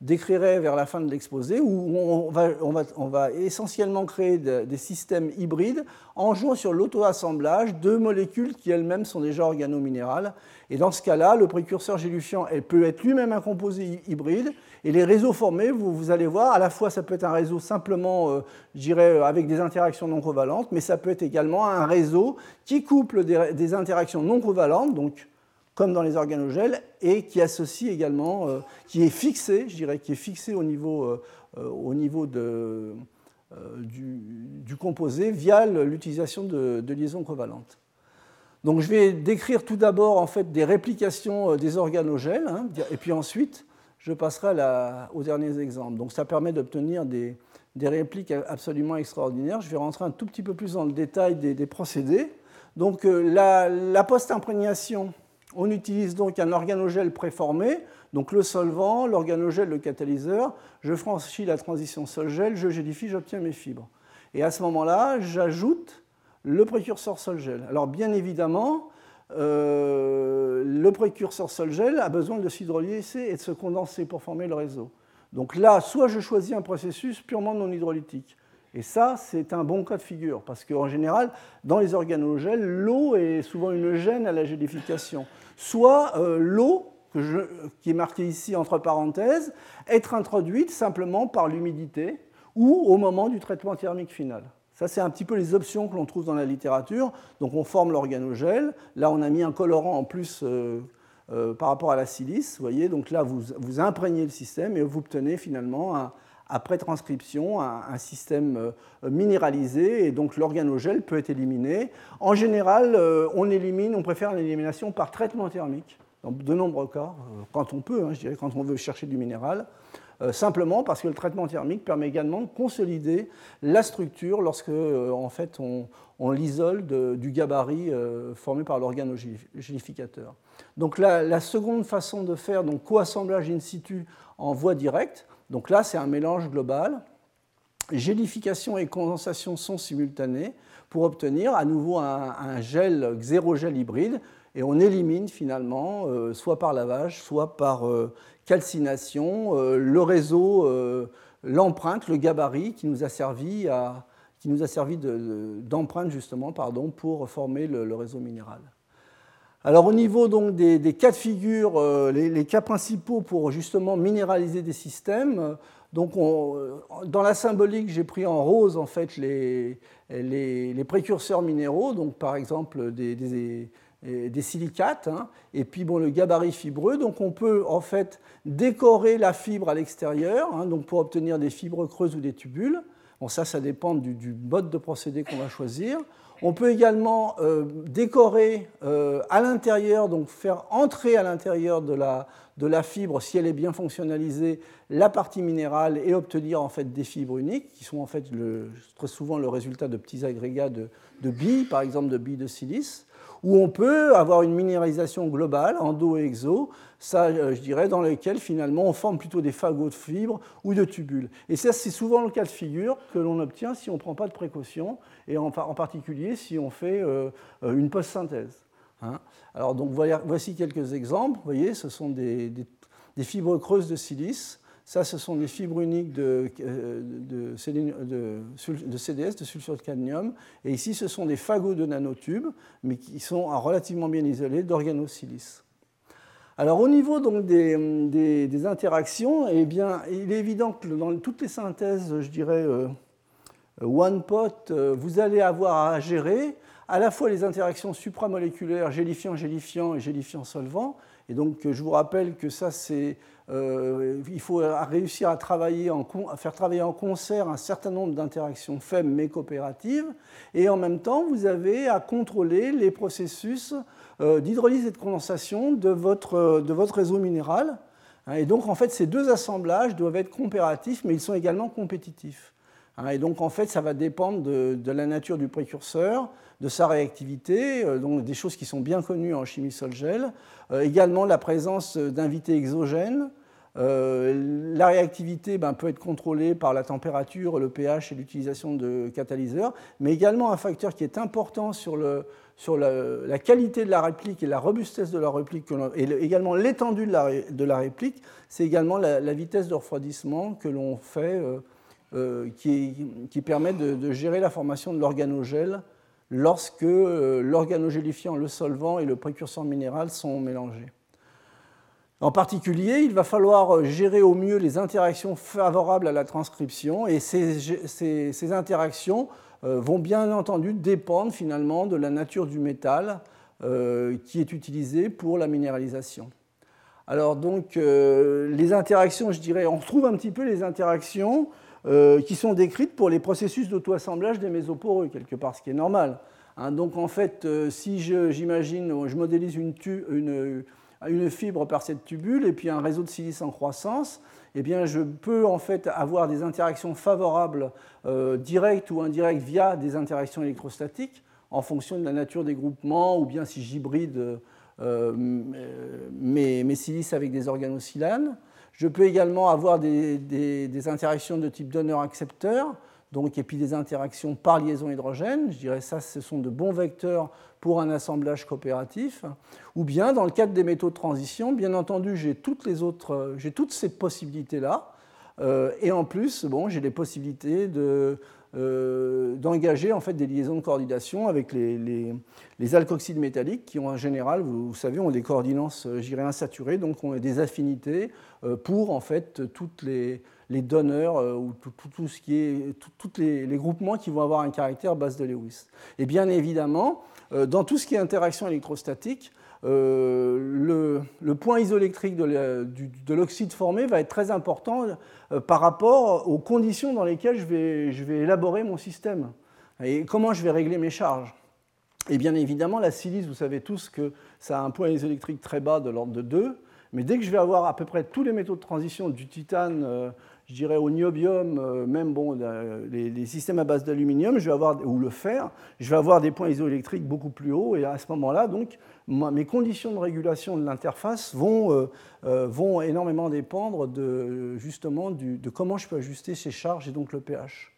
[SPEAKER 2] décrirai vers la fin de l'exposé, où on va, on, va, essentiellement créer des systèmes hybrides en jouant sur l'auto-assemblage de molécules qui elles-mêmes sont déjà organominérales. Et dans ce cas-là, le précurseur gélifiant peut être lui-même un composé hybride, et les réseaux formés, vous, allez voir, à la fois ça peut être un réseau simplement, euh, je dirais, euh, avec des interactions non covalentes, mais ça peut être également un réseau qui couple des, interactions non covalentes, donc comme dans les organogèles, et qui associe également, euh, qui est fixé, je dirais, qui est fixé au niveau, au niveau de, du, composé via l'utilisation de, liaisons covalentes. Donc je vais décrire tout d'abord en fait des réplications des organogèles, hein, et puis ensuite je passerai aux derniers exemples. Donc ça permet d'obtenir des, répliques absolument extraordinaires. Je vais rentrer un tout petit peu plus dans le détail des, procédés. Donc la, la post-imprégnation, on utilise donc un organogèle préformé, donc le solvant, l'organogèle, le catalyseur. Je franchis la transition sol-gel, je gélifie, j'obtiens mes fibres. Et à ce moment-là, j'ajoute le précurseur sol-gel. Alors bien évidemment, euh, le précurseur sol-gel a besoin de s'hydrolyser et de se condenser pour former le réseau. Donc là, soit je choisis un processus purement non hydrolytique. Et ça, c'est un bon cas de figure, parce qu'en général, dans les organogèles, l'eau est souvent une gêne à la gélification. Soit euh, l'eau, qui est marquée ici entre parenthèses, être introduite simplement par l'humidité ou au moment du traitement thermique final. Ça, c'est un petit peu les options que l'on trouve dans la littérature. Donc, on forme l'organogèle. Là, on a mis un colorant en plus euh, euh, par rapport à la silice. Vous voyez, donc là, vous, imprégnez le système et vous obtenez finalement, après transcription, un, système euh, minéralisé. Et donc, l'organogèle peut être éliminé. En général, on élimine, on préfère l'élimination par traitement thermique. Dans de nombreux cas, quand on peut, hein, je dirais, quand on veut chercher du minéral. Euh, simplement parce que le traitement thermique permet également de consolider la structure lorsque euh, en fait, on, l'isole du gabarit euh, formé par l'organogélificateur. Donc la, seconde façon de faire, donc co-assemblage in situ en voie directe, donc là c'est un mélange global. Gélification et condensation sont simultanées pour obtenir à nouveau un, gel, xérogel hybride, et on élimine finalement, soit par lavage, soit par calcination, euh, le réseau, euh, l'empreinte, le gabarit qui nous a servi, à, qui nous a servi d'empreinte justement pardon, pour former le, réseau minéral. Alors au niveau donc des, cas de figure, euh, les, cas principaux pour justement minéraliser des systèmes, donc dans la symbolique j'ai pris en rose en fait les, les, précurseurs minéraux, donc par exemple des, des silicates, hein. et puis bon, le gabarit fibreux. Donc on peut en fait décorer la fibre à l'extérieur, hein, pour obtenir des fibres creuses ou des tubules. Bon, ça, ça dépend du, mode de procédé qu'on va choisir. On peut également euh, décorer euh, à l'intérieur, donc faire entrer à l'intérieur de la, de la, fibre, si elle est bien fonctionnalisée, la partie minérale et obtenir en fait des fibres uniques, qui sont en fait très souvent le résultat de petits agrégats de, de billes, par exemple de billes de silice où on peut avoir une minéralisation globale, endo et exo, ça, euh, je dirais, dans lequel finalement on forme plutôt des fagots de fibres ou de tubules. Et ça, c'est souvent le cas de figure que l'on obtient si on ne prend pas de précautions, et en, particulier si on fait euh, euh, une post-synthèse. Hein. Alors, donc, voici quelques exemples. Vous voyez, ce sont des fibres creuses de silice ça, ce sont des fibres uniques de, de, CDS, de sulfure de cadmium. Et ici, ce sont des fagots de nanotubes, mais qui sont relativement bien isolés d'organosilice. Alors, au niveau donc, des, interactions, eh bien, il est évident que dans toutes les synthèses, je dirais, euh, one pot, euh, vous allez avoir à gérer à la fois les interactions supramoléculaires gélifiant-gélifiant et gélifiant-solvant. Et donc, je vous rappelle que ça, c'est euh, il faut réussir à, travailler à faire travailler en concert un certain nombre d'interactions faibles mais coopératives. Et en même temps, vous avez à contrôler les processus euh, d'hydrolyse et de condensation de votre, de votre réseau minéral. Hein, et donc, en fait, ces deux assemblages doivent être coopératifs, mais ils sont également compétitifs. Hein, et donc, en fait, ça va dépendre de, la nature du précurseur, de sa réactivité, euh, donc des choses qui sont bien connues en chimie sol-gel, également la présence d'invités exogènes, euh, la réactivité ben, peut être contrôlée par la température, le pH et l'utilisation de catalyseurs, mais également un facteur qui est important sur, la, qualité de la réplique et la robustesse de la réplique, et également l'étendue de la, réplique, c'est également la, vitesse de refroidissement que l'on fait, euh, euh, qui, permet de, de, gérer la formation de l'organogèle lorsque l'organogélifiant, le solvant et le précurseur minéral sont mélangés. En particulier, il va falloir gérer au mieux les interactions favorables à la transcription et ces, interactions euh, vont bien entendu dépendre finalement de la nature du métal euh, qui est utilisé pour la minéralisation. Alors donc euh, les interactions, je dirais, on retrouve un petit peu les interactions qui sont décrites pour les processus d'auto-assemblage des mésoporeux, quelque part, ce qui est normal. Hein. donc en fait, si j'imagine, je, modélise une, fibre par cette tubule et puis un réseau de silice en croissance, eh bien, je peux en fait avoir des interactions favorables euh, directes ou indirectes via des interactions électrostatiques en fonction de la nature des groupements ou bien si j'hybride euh, mes, mes, silices avec des organosilanes. Je peux également avoir des, des interactions de type donneur-accepteur donc, et puis des interactions par liaison hydrogène. Je dirais ça, ce sont de bons vecteurs pour un assemblage coopératif. Ou bien, dans le cadre des métaux de transition, bien entendu, j'ai toutes, les autres, j'ai toutes ces possibilités-là. Euh, et en plus, bon, j'ai les possibilités de, euh, d'engager en fait des liaisons de coordination avec les, les, les, métalliques qui ont en général, vous, savez, ont des coordinances, euh, j'irais insaturées, donc ont des affinités pour en fait toutes les les donneurs euh, ou tout, ce qui est tous les, groupements qui vont avoir un caractère base de Lewis. Et bien évidemment, euh, dans tout ce qui est interaction électrostatique, euh, le, point isoélectrique de l'oxyde formé va être très important par rapport aux conditions dans lesquelles je vais, élaborer mon système. Et comment je vais régler mes charges. Et bien évidemment, la silice, vous savez tous que ça a un point isoélectrique très bas de l'ordre de 2, mais dès que je vais avoir à peu près tous les métaux de transition, du titane je dirais au niobium, euh, même bon, les, systèmes à base d'aluminium, ou le fer, je vais avoir des points isoélectriques beaucoup plus hauts. Et à ce moment-là, donc mes conditions de régulation de l'interface vont, euh, euh, vont énormément dépendre de justement de comment je peux ajuster ces charges et donc le pH.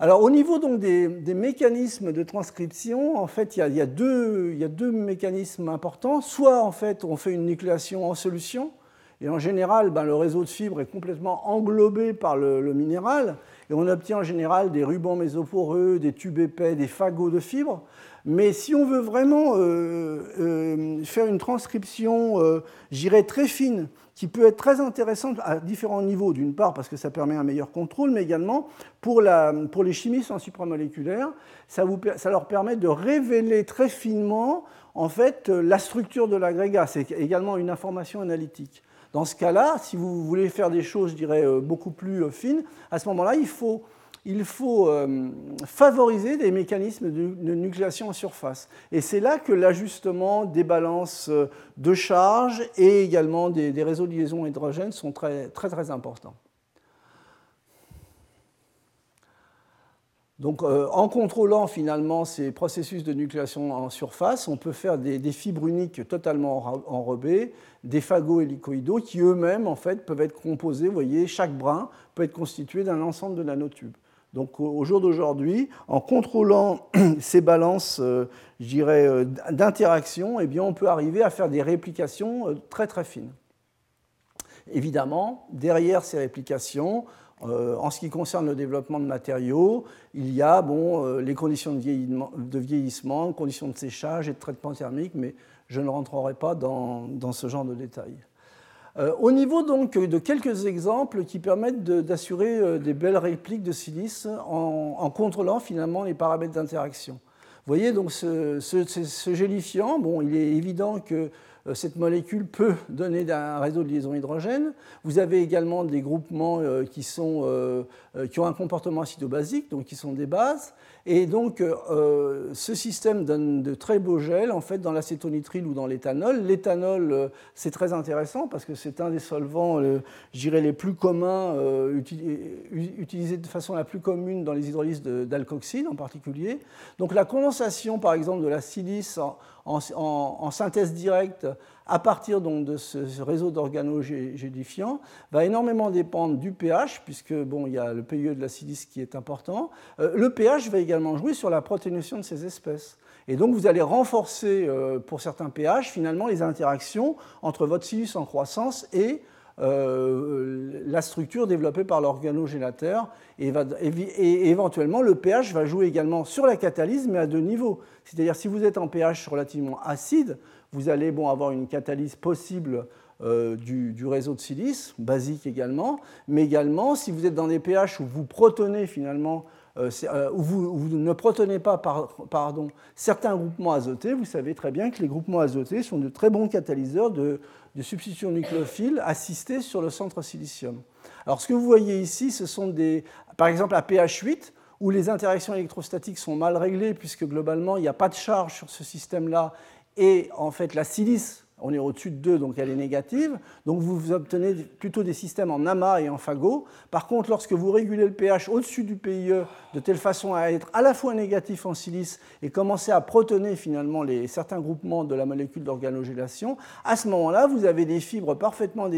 [SPEAKER 2] Alors au niveau donc des, mécanismes de transcription, en fait, il y, a, deux, y a deux mécanismes importants. Soit en fait on fait une nucléation en solution, et en général, ben, le réseau de fibres est complètement englobé par le, minéral. Et on obtient en général des rubans mésoporeux, des tubes épais, des fagots de fibres. Mais si on veut vraiment euh, euh, faire une transcription, euh, j'irais très fine, qui peut être très intéressante à différents niveaux, d'une part parce que ça permet un meilleur contrôle, mais également pour, la, pour les chimistes en supramoléculaire, ça, vous, ça leur permet de révéler très finement en fait la structure de l'agrégat. C'est également une information analytique. Dans ce cas-là, si vous voulez faire des choses, je dirais, euh, beaucoup plus euh, fines, à ce moment-là, il faut, il faut euh, favoriser des mécanismes de, nucléation en surface. Et c'est là que l'ajustement des balances de charge et également des, réseaux de liaison hydrogène sont très, très, importants. Donc, euh, en contrôlant finalement ces processus de nucléation en surface, on peut faire des, fibres uniques totalement enrobées, des fagots hélicoïdaux qui eux-mêmes en fait peuvent être composés. Vous voyez, chaque brin peut être constitué d'un ensemble de nanotubes. Donc, au jour d'aujourd'hui, en contrôlant ces balances, euh, euh, d'interaction, eh on peut arriver à faire des réplications très très fines. Évidemment, derrière ces réplications, euh, en ce qui concerne le développement de matériaux, il y a bon, euh, les conditions de vieillissement, de vieillissement, conditions de séchage et de traitement thermique, mais je ne rentrerai pas dans, ce genre de détails. Euh, au niveau donc de quelques exemples qui permettent d'assurer des belles répliques de silice en, contrôlant finalement les paramètres d'interaction. Vous voyez donc ce, ce, gélifiant, bon, il est évident que euh, cette molécule peut donner un réseau de liaison hydrogène. Vous avez également des groupements euh, qui, sont, euh, qui ont un comportement acido-basique, donc qui sont des bases. Et donc, ce système donne de très beaux gels, en fait, dans l'acétonitrile ou dans l'éthanol. L'éthanol, c'est très intéressant parce que c'est un des solvants, je dirais, les plus communs, utilisés de façon la plus commune dans les hydrolyses d'alcoxyde en particulier. Donc, la condensation, par exemple, de la silice en, synthèse directe à partir donc de ce réseau d'organogélifiants va énormément dépendre du pH, puisque bon, il y a le PIE de la silice qui est important. Euh, le pH va également jouer sur la protéination de ces espèces. Et donc vous allez renforcer euh, pour certains pH finalement les interactions entre votre silice en croissance et euh, la structure développée par l'organogélateur et, et, éventuellement le pH va jouer également sur la catalyse mais à deux niveaux. C'est-à-dire si vous êtes en pH relativement acide, vous allez bon, avoir une catalyse possible euh, du, réseau de silice, basique également, mais également si vous êtes dans des pH où vous protonez finalement euh, où vous, ne protonez pas pardon, certains groupements azotés, vous savez très bien que les groupements azotés sont de très bons catalyseurs de, de substitution nucléophile assistée sur le centre silicium. Alors ce que vous voyez ici, ce sont des, par exemple à pH 8, où les interactions électrostatiques sont mal réglées, puisque globalement, il n'y a pas de charge sur ce système-là, et en fait, la silice on est au-dessus de 2, donc elle est négative. Donc vous obtenez plutôt des systèmes en amas et en fagot. Par contre, lorsque vous régulez le pH au-dessus du PIE de telle façon à être à la fois négatif en silice et commencer à protoner finalement les, certains groupements de la molécule d'organogélation, à ce moment-là, vous avez des fibres parfaitement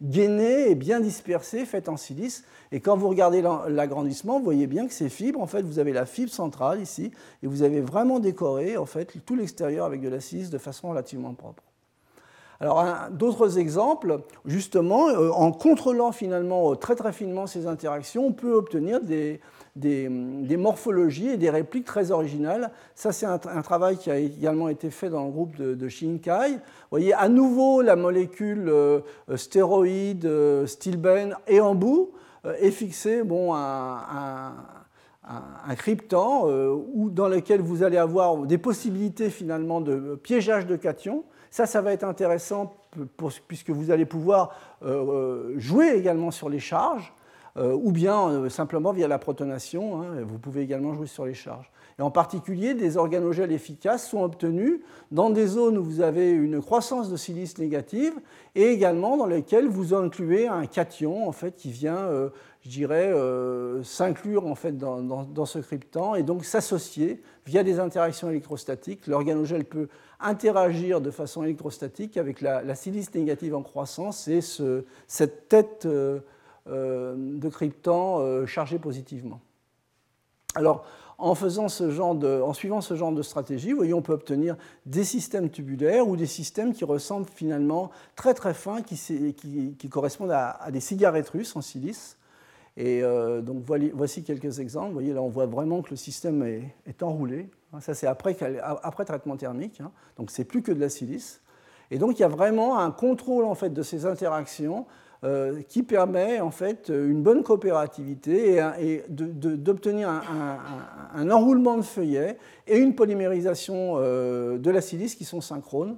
[SPEAKER 2] gainées et bien dispersées, faites en silice. Et quand vous regardez l'agrandissement, vous voyez bien que ces fibres, en fait, vous avez la fibre centrale ici, et vous avez vraiment décoré en fait tout l'extérieur avec de la silice de façon relativement propre. Alors, d'autres exemples, justement, euh, en contrôlant finalement euh, très très finement ces interactions, on peut obtenir des, morphologies et des répliques très originales. Ça, c'est un, travail qui a également été fait dans le groupe de, Shinkai. Vous voyez, à nouveau, la molécule euh, stéroïde, stilbène et en bout est fixée bon, un, un, cryptan dans lequel vous allez avoir des possibilités finalement de piégeage de cations ça, ça va être intéressant puisque vous allez pouvoir euh, euh, jouer également sur les charges, euh, ou bien simplement via la protonation, hein, vous pouvez également jouer sur les charges. Et en particulier, des organogèles efficaces sont obtenus dans des zones où vous avez une croissance de silice négative et également dans lesquelles vous incluez un cation en fait, qui vient, je dirais, s'inclure en fait, dans, ce cryptan et donc s'associer via des interactions électrostatiques. L'organogèle peut interagir de façon électrostatique avec la, silice négative en croissance et cette tête euh, euh, de cryptan euh, chargée positivement. Alors, en, faisant ce genre suivant ce genre de stratégie, voyez, on peut obtenir des systèmes tubulaires ou des systèmes qui ressemblent finalement très très fins, qui, qui, correspondent à, des cigarettes russes en silice. Et donc voici quelques exemples. Vous voyez, là, on voit vraiment que le système est enroulé. Hein, ça, c'est après, traitement thermique. Hein. Donc, c'est plus que de la silice. Et donc, il y a vraiment un contrôle en fait, de ces interactions euh, qui permet en fait, une bonne coopérativité et, d'obtenir un, enroulement de feuillets et une polymérisation euh, de la silice qui sont synchrones.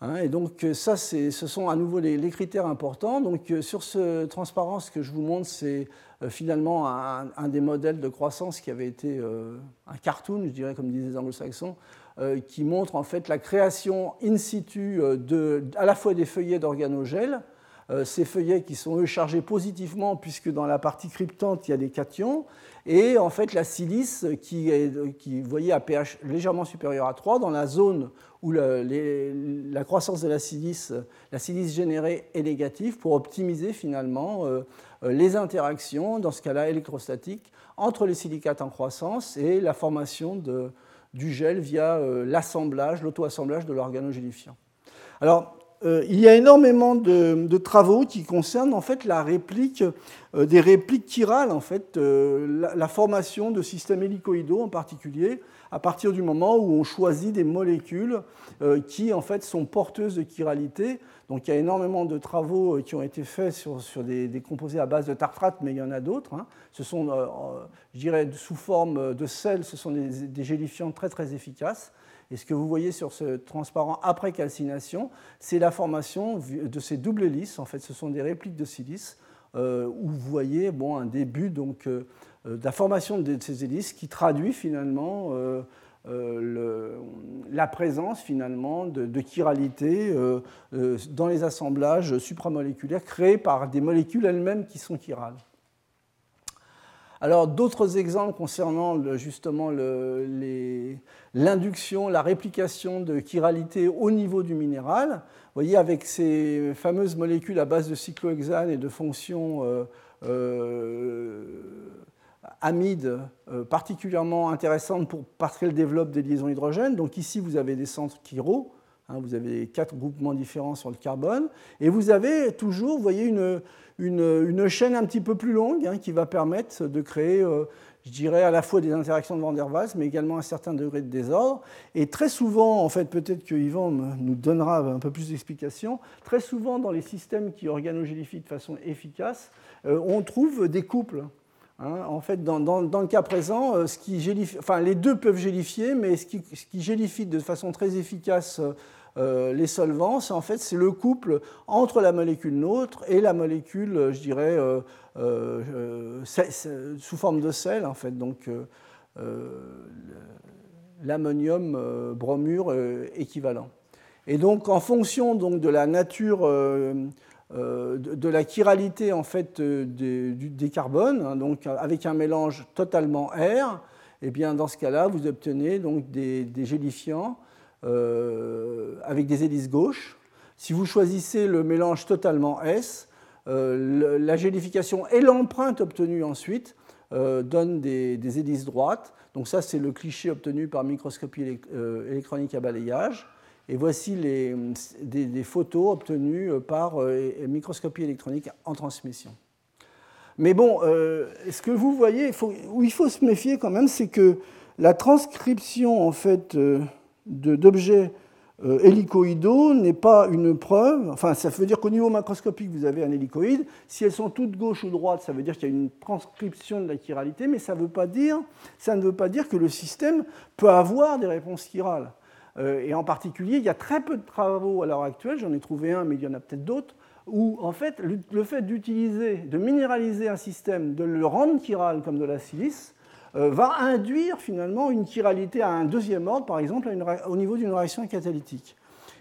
[SPEAKER 2] Hein. et donc ça, ce sont à nouveau les, critères importants. Donc sur ce transparence que je vous montre, c'est euh, finalement un, des modèles de croissance qui avait été euh, un cartoon, je dirais, comme disaient les anglo-saxons, euh, qui montre en fait la création in situ à la fois des feuillets d'organogèles, ces feuillets qui sont eux chargés positivement puisque dans la partie cryptante il y a des cations, et en fait la silice qui est, qui, vous voyez, à pH légèrement supérieur à 3 dans la zone où la croissance de la silice, la silice générée est négative pour optimiser finalement euh, les interactions, dans ce cas-là électrostatiques, entre les silicates en croissance et la formation du gel via euh, l'assemblage, l'auto-assemblage de l'organogélifiant. Alors, euh, il y a énormément de, travaux qui concernent en fait la réplique, des répliques chirales, en fait, la, formation de systèmes hélicoïdaux en particulier, à partir du moment où on choisit des molécules qui en fait sont porteuses de chiralité. Donc il y a énormément de travaux euh, qui ont été faits sur, des, composés à base de tartrate, mais il y en a d'autres. Hein. Ce sont, euh, je dirais, sous forme de sel, ce sont des, gélifiants très très efficaces. Et ce que vous voyez sur ce transparent après calcination, c'est la formation de ces doubles hélices. En fait, ce sont des répliques de silice euh, où vous voyez bon, un début donc, de la formation de ces hélices qui traduit finalement euh, la présence finalement de, chiralité euh, euh, dans les assemblages supramoléculaires créés par des molécules elles-mêmes qui sont chirales. Alors d'autres exemples concernant justement l'induction, la réplication de chiralité au niveau du minéral. Vous voyez avec ces fameuses molécules à base de cyclohexane et de fonctions amide euh, particulièrement intéressante pour, parce qu'elle développe des liaisons hydrogènes. Donc ici, vous avez des centres chiro, vous avez quatre groupements différents sur le carbone, et vous avez toujours, vous voyez, une, une, chaîne un petit peu plus longue hein, qui va permettre de créer, euh, je dirais, à la fois des interactions de Van der Waals, mais également un certain degré de désordre. Et très souvent, en fait, peut-être que Yvan nous donnera un peu plus d'explications, très souvent dans les systèmes qui organogélifient de façon efficace, euh, on trouve des couples Hein, en fait, dans, le cas présent, euh, ce qui enfin, les deux peuvent gélifier, mais ce qui, gélifie de façon très efficace euh, les solvants, c'est en fait le couple entre la molécule neutre et la molécule, je dirais, euh, sous forme de sel, en fait, donc l'ammonium bromure équivalent. Et donc, en fonction donc, de la nature, de, la chiralité en fait, des, carbones, hein, donc avec un mélange totalement air, et eh bien, dans ce cas-là, vous obtenez donc des gélifiants avec des hélices gauches. Si vous choisissez le mélange totalement S, la gélification et l'empreinte obtenue ensuite euh, donne des, hélices droites. Donc ça, c'est le cliché obtenu par microscopie euh, électronique à balayage. Et voici les, des, photos obtenues par euh, microscopie électronique en transmission. Mais bon, ce que vous voyez, où il faut se méfier quand même, c'est que la transcription en fait d'objets euh, hélicoïdaux n'est pas une preuve, enfin ça veut dire qu'au niveau macroscopique vous avez un hélicoïde, si elles sont toutes gauche ou droite ça veut dire qu'il y a une transcription de la chiralité, mais ça, ça ne veut pas dire que le système peut avoir des réponses chirales. Euh, et en particulier, il y a très peu de travaux à l'heure actuelle, j'en ai trouvé un mais il y en a peut-être d'autres, où en fait le fait d'utiliser, de minéraliser un système, de le rendre chiral comme de la silice, euh, va induire finalement une chiralité à un deuxième ordre, par exemple au niveau d'une réaction catalytique.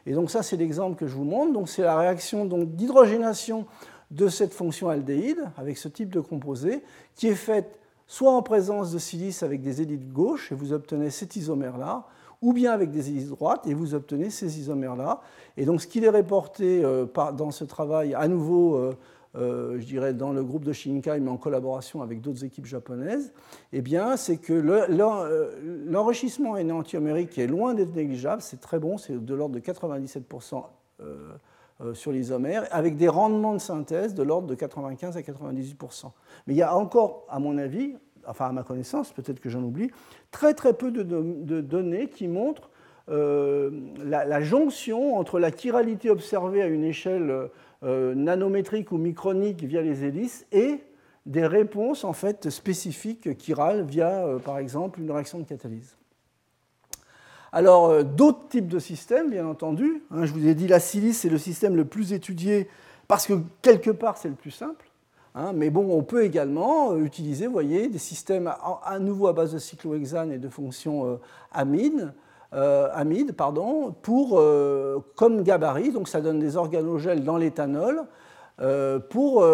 [SPEAKER 2] Et donc ça, c'est l'exemple que je vous montre. Donc c'est la réaction d'hydrogénation de cette fonction aldéhyde avec ce type de composé qui est faite soit en présence de silice avec des hélices gauches et vous obtenez cet isomère-là, ou bien avec des hélices droites et vous obtenez ces isomères-là. Et donc ce qu'il est reporté euh, dans ce travail, à nouveau euh, euh, je dirais, dans le groupe de Shinkai, mais en collaboration avec d'autres équipes japonaises, eh bien, c'est que euh, l'enrichissement énéantiomérique est loin d'être négligeable, c'est très bon, c'est de l'ordre de 97% euh, sur l'isomère, avec des rendements de synthèse de l'ordre de 95 à 98%. Mais il y a encore, à mon avis, enfin à ma connaissance, peut-être que j'en oublie, très très peu de, données qui montrent la, la, jonction entre la chiralité observée à une échelle euh, nanométriques ou microniques via les hélices et des réponses en fait spécifiques chirales via, euh, par exemple, une réaction de catalyse. Alors, euh, d'autres types de systèmes, bien entendu. Hein, je vous ai dit, la silice, c'est le système le plus étudié parce que quelque part, c'est le plus simple. Hein, mais bon, on peut également utiliser, voyez, des systèmes à, nouveau à base de cyclohexane et de fonctions amines euh, amide pardon, pour, euh, comme gabarit, donc ça donne des organogèles dans l'éthanol, euh, pour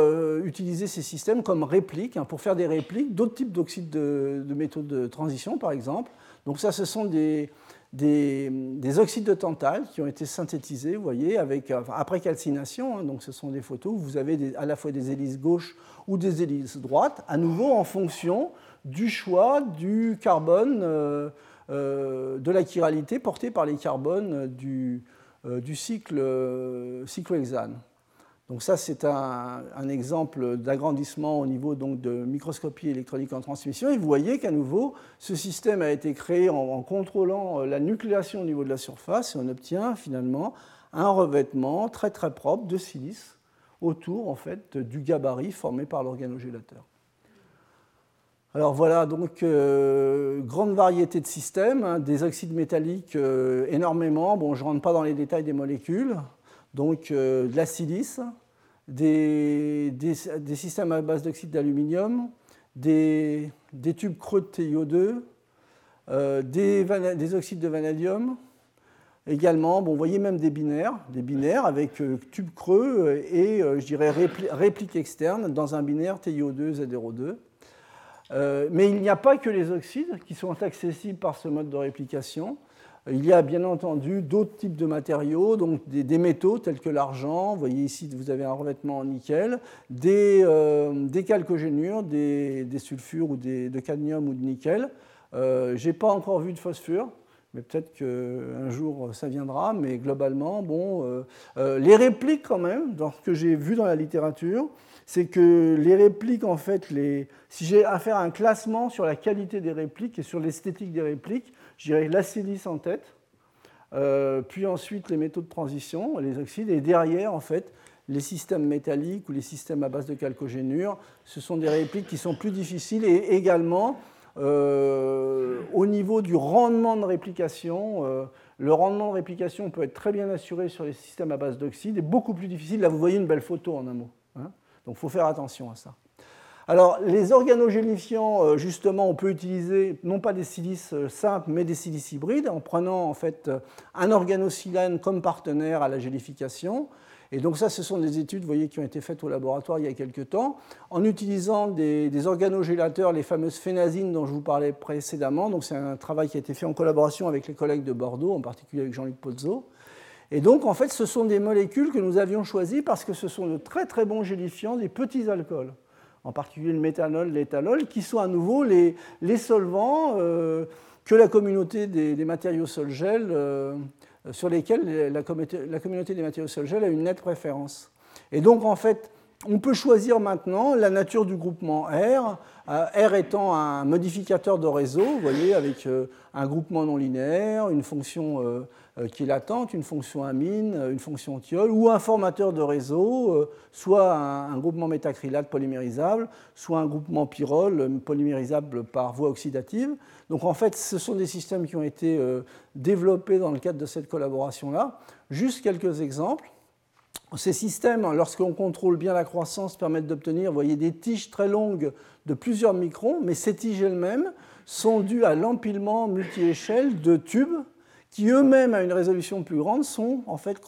[SPEAKER 2] utiliser ces systèmes comme répliques, hein, pour faire des répliques d'autres types d'oxydes de, métaux de transition, par exemple. Donc ça, ce sont des, des, oxydes de tantale qui ont été synthétisés, vous voyez, avec, après calcination. Hein, donc ce sont des photos où vous avez à la fois des hélices gauches ou des hélices droites, à nouveau en fonction du choix du carbone euh, de la chiralité portée par les carbones du, euh, cycle euh, cyclohexane. Donc ça, c'est un, exemple d'agrandissement au niveau donc, de microscopie électronique en transmission. Et vous voyez qu'à nouveau, ce système a été créé en, contrôlant la nucléation au niveau de la surface et on obtient finalement un revêtement très très propre de silice autour en fait, du gabarit formé par l'organogélateur. Alors voilà, donc euh, grande variété de systèmes, hein, des oxydes métalliques euh, énormément. Bon, je ne rentre pas dans les détails des molécules. Donc euh, de la silice, des, systèmes à base d'oxyde d'aluminium, des, tubes creux de TiO2, des, oxydes de vanadium, également, bon, vous voyez même des binaires, des binaires avec tubes creux et, je dirais, réplique externe dans un binaire TiO2 ZRO2. Euh, mais il n'y a pas que les oxydes qui sont accessibles par ce mode de réplication. Il y a bien entendu d'autres types de matériaux, donc des, métaux tels que l'argent, vous voyez ici vous avez un revêtement en nickel, des, euh, calcogénures, des, sulfures ou de cadmium ou de nickel. Euh, Je n'ai pas encore vu de phosphore, mais peut-être qu'un jour ça viendra. Mais globalement, bon, les répliques quand même, dans ce que j'ai vu dans la littérature, c'est que les répliques, en fait, si j'ai à faire un classement sur la qualité des répliques et sur l'esthétique des répliques, je dirais la silice en tête, euh, puis ensuite les métaux de transition, les oxydes, et derrière, en fait, les systèmes métalliques ou les systèmes à base de calcogénure, ce sont des répliques qui sont plus difficiles et également euh, au niveau du rendement de réplication. Euh, le rendement de réplication peut être très bien assuré sur les systèmes à base d'oxyde et beaucoup plus difficile. Là, vous voyez une belle photo en un mot. Hein. Donc il faut faire attention à ça. Alors, les organogélifiants, euh, justement, on peut utiliser non pas des silices simples, mais des silices hybrides, en prenant en fait un organosilane comme partenaire à la gélification. Et donc ça, ce sont des études, voyez, qui ont été faites au laboratoire il y a quelques temps, en utilisant des, organogélateurs, les fameuses phénazines dont je vous parlais précédemment. Donc c'est un travail qui a été fait en collaboration avec les collègues de Bordeaux, en particulier avec Jean-Luc Pozzo. Et donc, en fait, ce sont des molécules que nous avions choisies parce que ce sont de très très bons gélifiants des petits alcools en particulier le méthanol, l'éthanol, qui sont à nouveau les, solvants euh, que la communauté des, matériaux sol-gel, euh, sur lesquels la, communauté des matériaux sol-gel a une nette préférence. Et donc, en fait, on peut choisir maintenant la nature du groupement R, euh, R étant un modificateur de réseau, vous voyez, avec un groupement non linéaire, une fonction euh, qui est latente, une fonction amine, euh, une fonction thiol, ou un formateur de réseau, euh, soit un, groupement métacrylate polymérisable, soit un groupement pyrrole polymérisable par voie oxydative. Donc en fait, ce sont des systèmes qui ont été développés dans le cadre de cette collaboration-là. Juste quelques exemples. Ces systèmes, lorsqu'on contrôle bien la croissance, permettent d'obtenir, voyez, des tiges très longues de plusieurs microns, mais ces tiges elles-mêmes sont dues à l'empilement multi-échelle de tubes qui eux-mêmes, à une résolution plus grande, sont en fait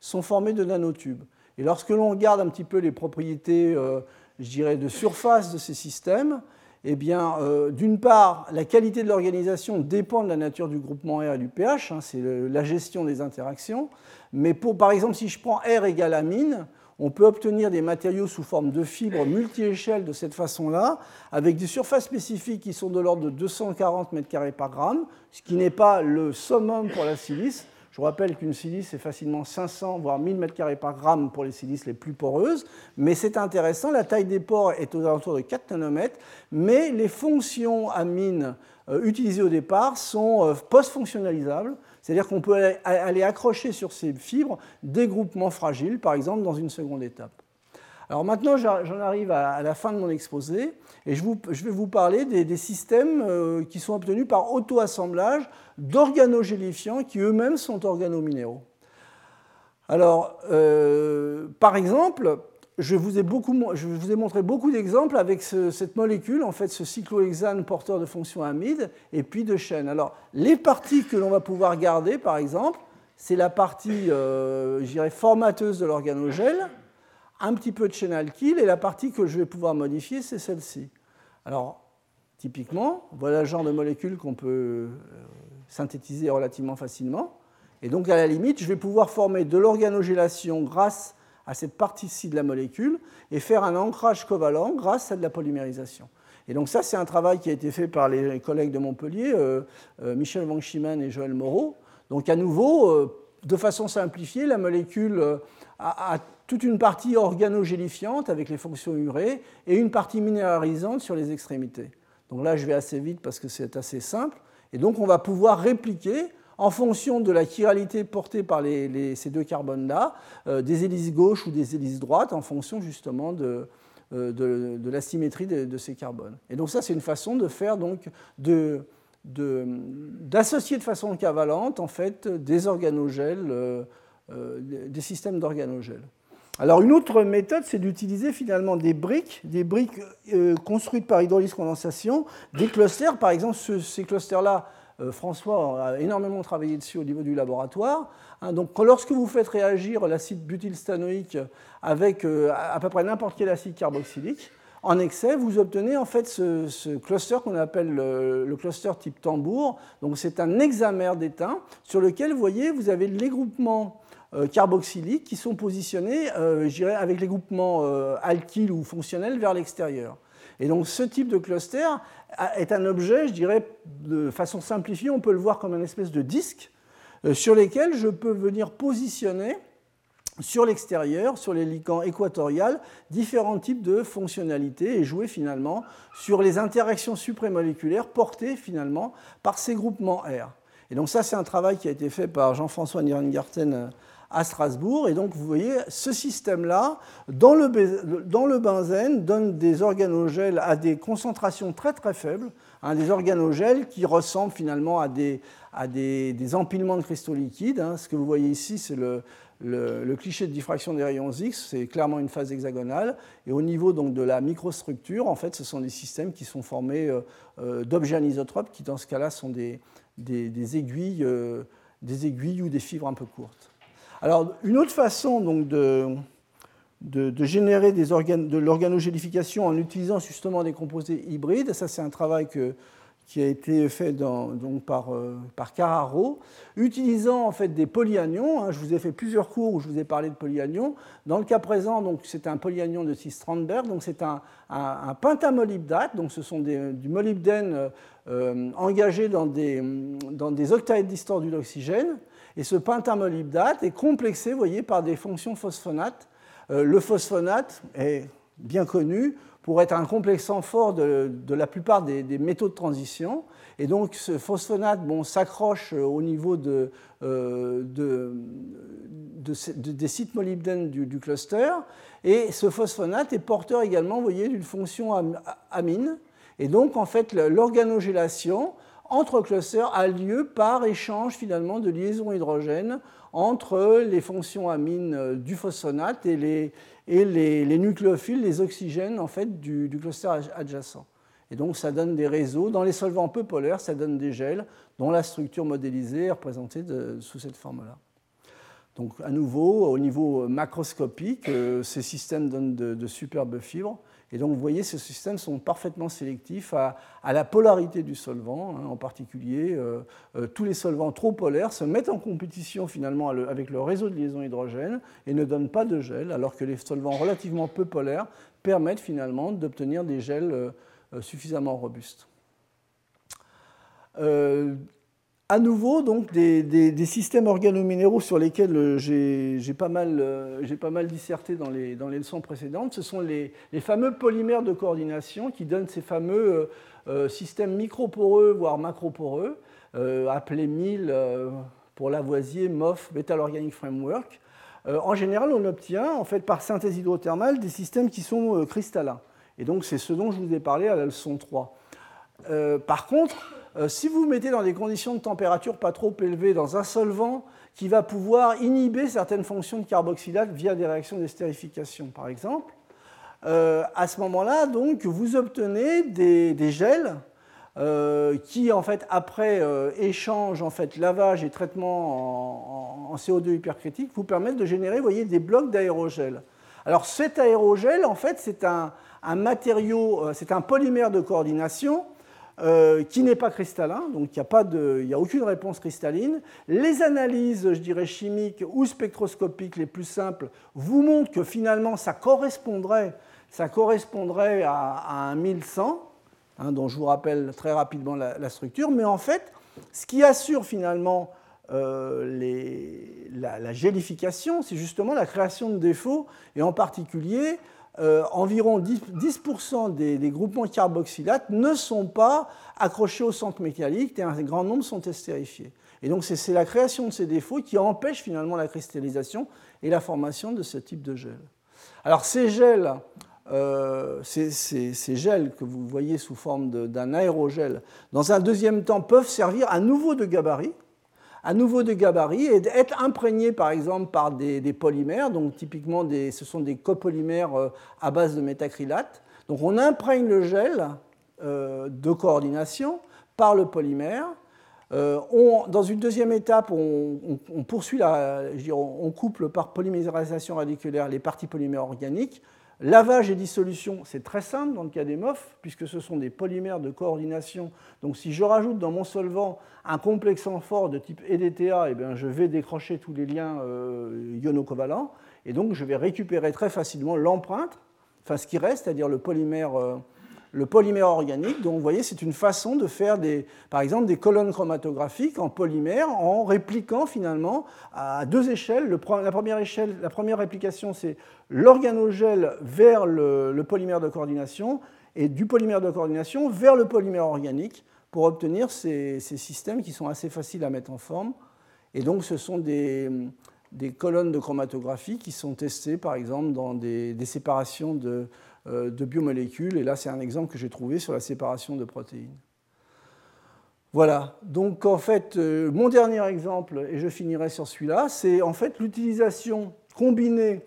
[SPEAKER 2] sont formés de nanotubes. Et lorsque l'on regarde un petit peu les propriétés, euh, je dirais, de surface de ces systèmes, eh bien, euh, d'une part, la qualité de l'organisation dépend de la nature du groupement R et du pH, hein, c'est la gestion des interactions. Mais pour, par exemple, si je prends R égale amine, on peut obtenir des matériaux sous forme de fibres multi-échelles de cette façon-là, avec des surfaces spécifiques qui sont de l'ordre de 240 m2 par gramme, ce qui n'est pas le summum pour la silice. Je rappelle qu'une silice est facilement 500 voire 1000 m2 par gramme pour les silices les plus poreuses, mais c'est intéressant, la taille des pores est aux alentours de 4 nanomètres, mais les fonctions amines euh, utilisées au départ sont euh, post-fonctionnalisables, c'est-à-dire qu'on peut aller accrocher sur ces fibres des groupements fragiles, par exemple, dans une seconde étape. Alors maintenant, j'en arrive à la fin de mon exposé et je, vais vous parler des, systèmes euh, qui sont obtenus par auto-assemblage d'organogélifiants qui eux-mêmes sont organominéraux. Alors, euh, par exemple, je vous, ai montré beaucoup d'exemples avec cette molécule, en fait, ce cyclohexane porteur de fonctions amides et puis de chaînes. Alors, les parties que l'on va pouvoir garder, par exemple, c'est la partie, euh, formateuse de l'organogèle, un petit peu de chaîne alkyle, et la partie que je vais pouvoir modifier, c'est celle-ci. Alors, typiquement, voilà le genre de molécule qu'on peut euh, synthétiser relativement facilement. Et donc, à la limite, je vais pouvoir former de l'organogélation grâce à cette partie-ci de la molécule et faire un ancrage covalent grâce à de la polymérisation. Et donc ça, c'est un travail qui a été fait par les collègues de Montpellier, euh, euh, Michel Van Schiemann et Joël Moreau. Donc à nouveau, euh, de façon simplifiée, la molécule a, toute une partie organogélifiante avec les fonctions urées et une partie minéralisante sur les extrémités. Donc là, je vais assez vite parce que c'est assez simple. Et donc on va pouvoir répliquer en fonction de la chiralité portée par ces deux carbones-là, euh, des hélices gauches ou des hélices droites, en fonction justement de, euh, la symétrie de, ces carbones. Et donc ça, c'est une façon de faire donc d'associer de, façon cavalente en fait des organogèles, euh, des systèmes d'organogèles. Alors une autre méthode, c'est d'utiliser finalement des briques, des briques construites par hydrolyse condensation, des clusters, par exemple ces clusters-là François a énormément travaillé dessus au niveau du laboratoire. Hein, donc, lorsque vous faites réagir l'acide butylstanoïque avec euh, à peu près n'importe quel acide carboxylique, en excès, vous obtenez en fait ce, cluster qu'on appelle le, cluster type tambour. Donc, c'est un hexamère d'étain sur lequel, vous voyez, vous avez les groupements euh, carboxyliques qui sont positionnés, dirais, avec les groupements alkyles ou fonctionnels vers l'extérieur. Et donc ce type de cluster est un objet, je dirais, de façon simplifiée, on peut le voir comme un espèce de disque euh, sur lesquels je peux venir positionner sur l'extérieur, sur les ligands équatoriales, différents types de fonctionnalités et jouer finalement sur les interactions supramoléculaires portées finalement par ces groupements R. Et donc ça, c'est un travail qui a été fait par Jean-François Nierengarten euh, à Strasbourg. Et donc, vous voyez, ce système-là, dans le, dans le benzène, donne des organogèles à des concentrations très très faibles, hein, des organogèles qui ressemblent finalement à des, à des, empilements de cristaux liquides. Hein. Ce que vous voyez ici, c'est le, le, cliché de diffraction des rayons X, c'est clairement une phase hexagonale. Et au niveau donc, de la microstructure, en fait, ce sont des systèmes qui sont formés euh, euh, d'objets anisotropes, qui dans ce cas-là sont des, des, aiguilles, euh, des aiguilles ou des fibres un peu courtes. Alors, une autre façon donc, de, générer des de l'organogélification en utilisant justement des composés hybrides, ça c'est un travail qui a été fait euh, par, Carraro, utilisant en fait des polyanions. Hein. je vous ai fait plusieurs cours où je vous ai parlé de polyanions. Dans le cas présent, c'est un polyanion de 6 Strandberg, c'est un, pentamolybdate, ce sont des, du molybdène euh, engagé dans des, dans des octaèdres distordus d'oxygène. Et ce pentamolybdate est complexé, voyez, par des fonctions phosphonates. Euh, le phosphonate est bien connu pour être un complexant fort de, la plupart des, métaux de transition. Et donc ce phosphonate bon, s'accroche au niveau de, euh, des sites molybdènes du, cluster. Et ce phosphonate est porteur également, voyez, d'une fonction amine. Et donc en fait l'organogélation entre clusters a lieu par échange finalement de liaisons hydrogènes entre les fonctions amines du phosphonate et les, et les, nucléophiles, les oxygènes en fait, du, cluster adjacent. Et donc ça donne des réseaux. Dans les solvants peu polaires, ça donne des gels dont la structure modélisée est représentée sous cette forme-là. Donc à nouveau, au niveau macroscopique, euh, ces systèmes donnent de superbes fibres. Et donc, vous voyez, ces systèmes sont parfaitement sélectifs à, la polarité du solvant. Hein, en particulier, euh, euh, tous les solvants trop polaires se mettent en compétition finalement avec le réseau de liaison hydrogène et ne donnent pas de gel, alors que les solvants relativement peu polaires permettent finalement d'obtenir des gels euh, suffisamment robustes à nouveau donc des, systèmes organominéraux sur lesquels euh, j'ai pas, mal, euh, disserté dans les, leçons précédentes. Ce sont les, fameux polymères de coordination qui donnent ces fameux euh, systèmes microporeux, voire macroporeux, appelés MIL pour Lavoisier, MOF, Metal Organic Framework. en général, on obtient, en fait, par synthèse hydrothermale, des systèmes qui sont cristallins. Et donc, c'est ce dont je vous ai parlé à la leçon 3. par contre, euh, si vous mettez dans des conditions de température pas trop élevées dans un solvant qui va pouvoir inhiber certaines fonctions de carboxylate via des réactions d'estérification, par exemple, euh, à ce moment-là, donc, vous obtenez des, gels euh, qui, en fait, après échange, en fait, lavage et traitement en, CO2 hypercritique, vous permettent de générer, voyez, des blocs d'aérogel. Alors, cet aérogel, en fait, c'est un matériau, c'est un polymère de coordination euh, qui n'est pas cristallin, donc il n'y a, a, aucune réponse cristalline. Les analyses, je dirais, chimiques ou spectroscopiques les plus simples vous montrent que finalement ça correspondrait, ça correspondrait à, un 1100, hein, dont je vous rappelle très rapidement la, structure, mais en fait, ce qui assure finalement euh, la, la, gélification, c'est justement la création de défauts, et en particulier euh, environ 10%, des, groupements carboxylates ne sont pas accrochés au centre métallique et un grand nombre sont estérifiés. Et donc c'est la création de ces défauts qui empêche finalement la cristallisation et la formation de ce type de gel. Alors ces gels, euh, ces, gels que vous voyez sous forme d'un aérogel, dans un deuxième temps peuvent servir à nouveau de gabarit à nouveau de gabarit et être imprégné par exemple par des, polymères, donc typiquement ce sont des copolymères euh, à base de métacrylate. Donc on imprègne le gel euh, de coordination par le polymère. Euh, dans une deuxième étape, on, poursuit la, on couple par polymérisation radiculaire les parties polymères organiques Lavage et dissolution, c'est très simple dans le cas des MOF, puisque ce sont des polymères de coordination. Donc si je rajoute dans mon solvant un complexant fort de type EDTA, eh bien, je vais décrocher tous les liens euh, iono-covalents, et donc je vais récupérer très facilement l'empreinte, enfin ce qui reste, c'est-à-dire le polymère euh, le polymère organique. Donc vous voyez, c'est une façon de faire des, par exemple des colonnes chromatographiques en polymère en répliquant finalement à deux échelles. la, première échelle, la première réplication, c'est l'organogel vers le, polymère de coordination et du polymère de coordination vers le polymère organique pour obtenir ces, systèmes qui sont assez faciles à mettre en forme. Et donc ce sont des, colonnes de chromatographie qui sont testées par exemple dans des séparations de, de biomolécules. Et là, c'est un exemple que j'ai trouvé sur la séparation de protéines. Voilà, donc en fait, euh, mon dernier exemple, et je finirai sur celui-là, c'est en fait l'utilisation combinée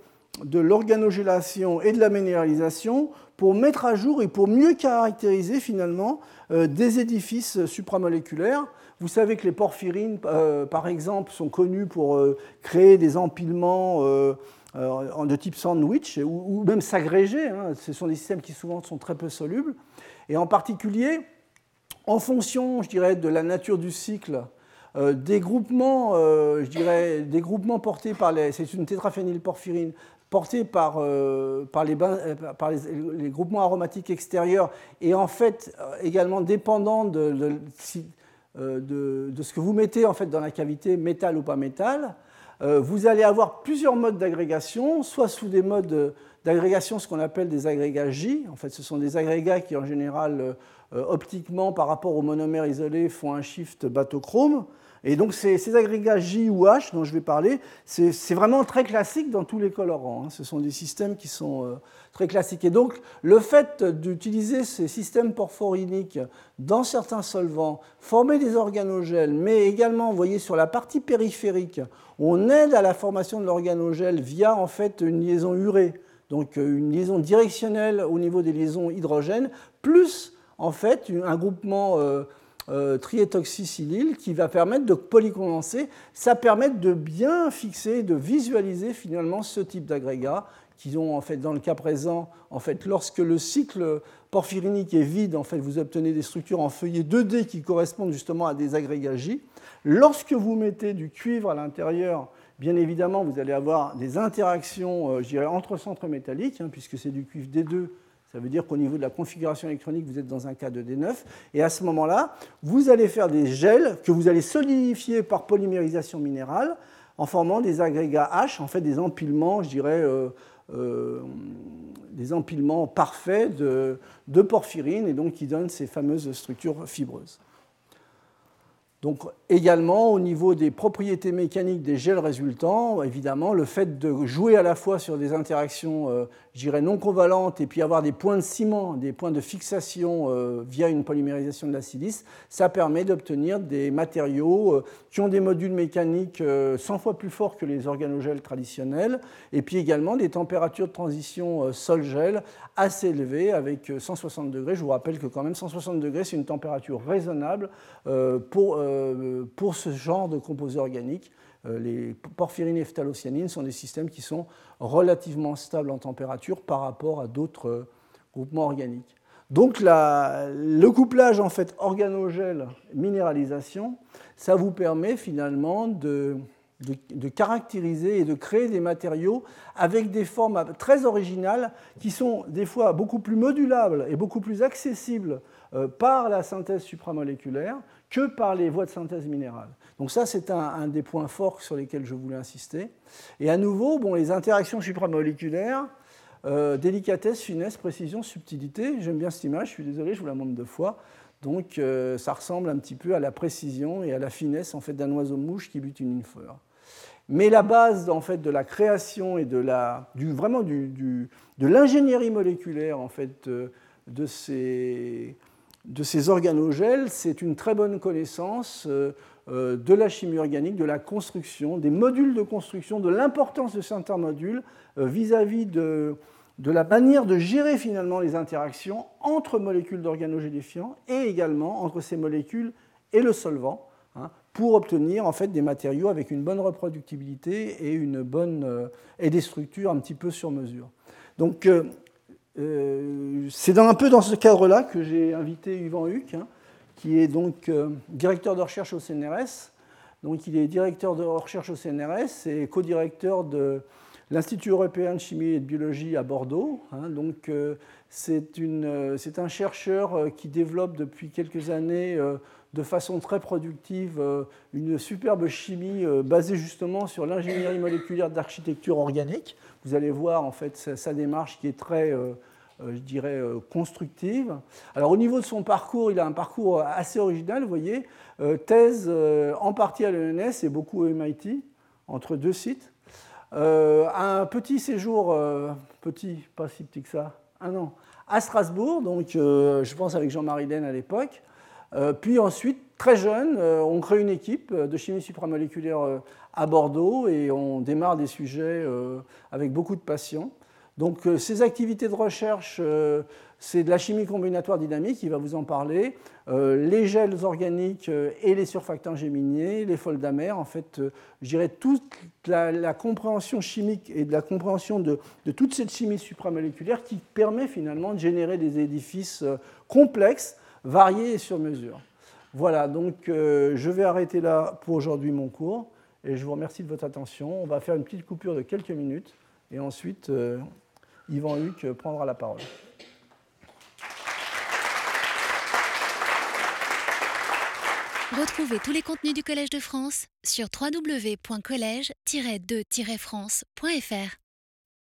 [SPEAKER 2] de l'organogélation et de la minéralisation pour mettre à jour et pour mieux caractériser finalement euh, des édifices supramoléculaires. Vous savez que les porphyrines, euh, par exemple, sont connus pour créer des empilements de type sandwich ou, même s'agréger. Hein. Ce sont des systèmes qui souvent sont très peu solubles. Et en particulier, en fonction, je dirais, de la nature du cycle, euh, des groupements, euh, je dirais, des groupements portés par les, c'est une tétraphénylporphyrine portés par, euh, par, les, groupements aromatiques extérieurs et en fait également dépendant de, de, de, ce que vous mettez en fait dans la cavité, métal ou pas métal, vous allez avoir plusieurs modes d'agrégation, soit sous des modes d'agrégation, ce qu'on appelle des agrégats J. En fait, ce sont des agrégats qui en général euh, optiquement par rapport aux monomères isolés font un shift batochrome. Et donc ces, agrégats J ou H dont je vais parler, c'est vraiment très classique dans tous les colorants. Hein. Ce sont des systèmes qui sont euh, très classiques. Et donc le fait d'utiliser ces systèmes porphoriniques dans certains solvants, former des organogèles, mais également, vous voyez, sur la partie périphérique, on aide à la formation de l'organogèle via en fait une liaison urée, donc euh, une liaison directionnelle au niveau des liaisons hydrogènes, plus en fait un groupement euh, qui va permettre de polycondenser. Ça permet de bien fixer, de visualiser finalement ce type d'agrégat qui ont en fait dans le cas présent, en fait, lorsque le cycle porphyrinique est vide, en fait, vous obtenez des structures en feuillet 2D qui correspondent justement à des agrégats J. Lorsque vous mettez du cuivre à l'intérieur, bien évidemment, vous allez avoir des interactions, euh, je entre centres métalliques, hein, puisque c'est du cuivre D2 ça veut dire qu'au niveau de la configuration électronique, vous êtes dans un cas de D9. Et à ce moment-là, vous allez faire des gels que vous allez solidifier par polymérisation minérale en formant des agrégats H, en fait des empilements, je dirais, euh, euh, des empilements parfaits de, de porphyrine et donc qui donnent ces fameuses structures fibreuses. Donc également au niveau des propriétés mécaniques des gels résultants, évidemment, le fait de jouer à la fois sur des interactions, euh, dirais, non covalentes et puis avoir des points de ciment, des points de fixation euh, via une polymérisation de la silice, ça permet d'obtenir des matériaux euh, qui ont des modules mécaniques 100 fois plus forts que les organogels traditionnels et puis également des températures de transition sol-gel assez élevées avec 160 degrés. Je vous rappelle que quand même 160 degrés, c'est une température raisonnable pour euh, pour ce genre de composés organiques. Euh, les porphyrines et phthalocyanines sont des systèmes qui sont relativement stables en température par rapport à d'autres euh, groupements organiques. Donc le couplage en fait organogèle-minéralisation, ça vous permet finalement de, de, caractériser et de créer des matériaux avec des formes très originales qui sont des fois beaucoup plus modulables et beaucoup plus accessibles par la synthèse supramoléculaire que par les voies de synthèse minérale. Donc ça, c'est un, des points forts sur lesquels je voulais insister. Et à nouveau, bon, les interactions supramoléculaires, euh, délicatesse, finesse, précision, subtilité. J'aime bien cette image, je suis désolé, je vous la montre deux fois. Donc euh, ça ressemble un petit peu à la précision et à la finesse en fait, d'un oiseau-mouche qui bute une fleur. Mais la base en fait, de la création et de la, vraiment de l'ingénierie moléculaire en fait, euh, de ces de ces organogèles, c'est une très bonne connaissance de la chimie organique, de la construction, des modules de construction, de l'importance de certains modules euh, vis-à-vis de, la manière de gérer finalement les interactions entre molécules d'organogélifiants et également entre ces molécules et le solvant hein, pour obtenir en fait des matériaux avec une bonne reproductibilité et, une bonne, et des structures un petit peu sur mesure. Donc euh, c'est un peu dans ce cadre-là que j'ai invité Yvan Huck, hein, qui est donc euh, directeur de recherche au CNRS. Donc, il est directeur de recherche au CNRS et co-directeur de l'Institut européen de chimie et de biologie à Bordeaux. Hein. donc, euh, c'est un chercheur qui développe depuis quelques années de façon très productive une superbe chimie basée justement sur l'ingénierie moléculaire d'architecture organique. Vous allez voir en fait sa, démarche qui est très euh, je dirais, euh, constructive. Alors au niveau de son parcours, il a un parcours assez original, vous voyez, euh, thèse en partie à l'ENS et beaucoup au MIT, entre deux sites. un petit séjour, petit, pas si petit que ça, un an, à Strasbourg, donc je pense avec Jean-Marie Den à l'époque, puis ensuite, très jeune, on crée une équipe de chimie supramoléculaire à Bordeaux et on démarre des sujets avec beaucoup de passion. Donc ces activités de recherche c'est de la chimie combinatoire dynamique, il va vous en parler, euh, les gels organiques euh, et les surfactants géminiers, les foldamers, en fait, euh, je dirais toute la, compréhension chimique et de la compréhension de, toute cette chimie supramoléculaire qui permet finalement de générer des édifices complexes, variés et sur mesure. Voilà, donc je vais arrêter là pour aujourd'hui mon cours et je vous remercie de votre attention. On va faire une petite coupure de quelques minutes et ensuite Yvan Huc prendra la parole.
[SPEAKER 1] Retrouvez tous les contenus du Collège de France sur www.colège-2-france.fr.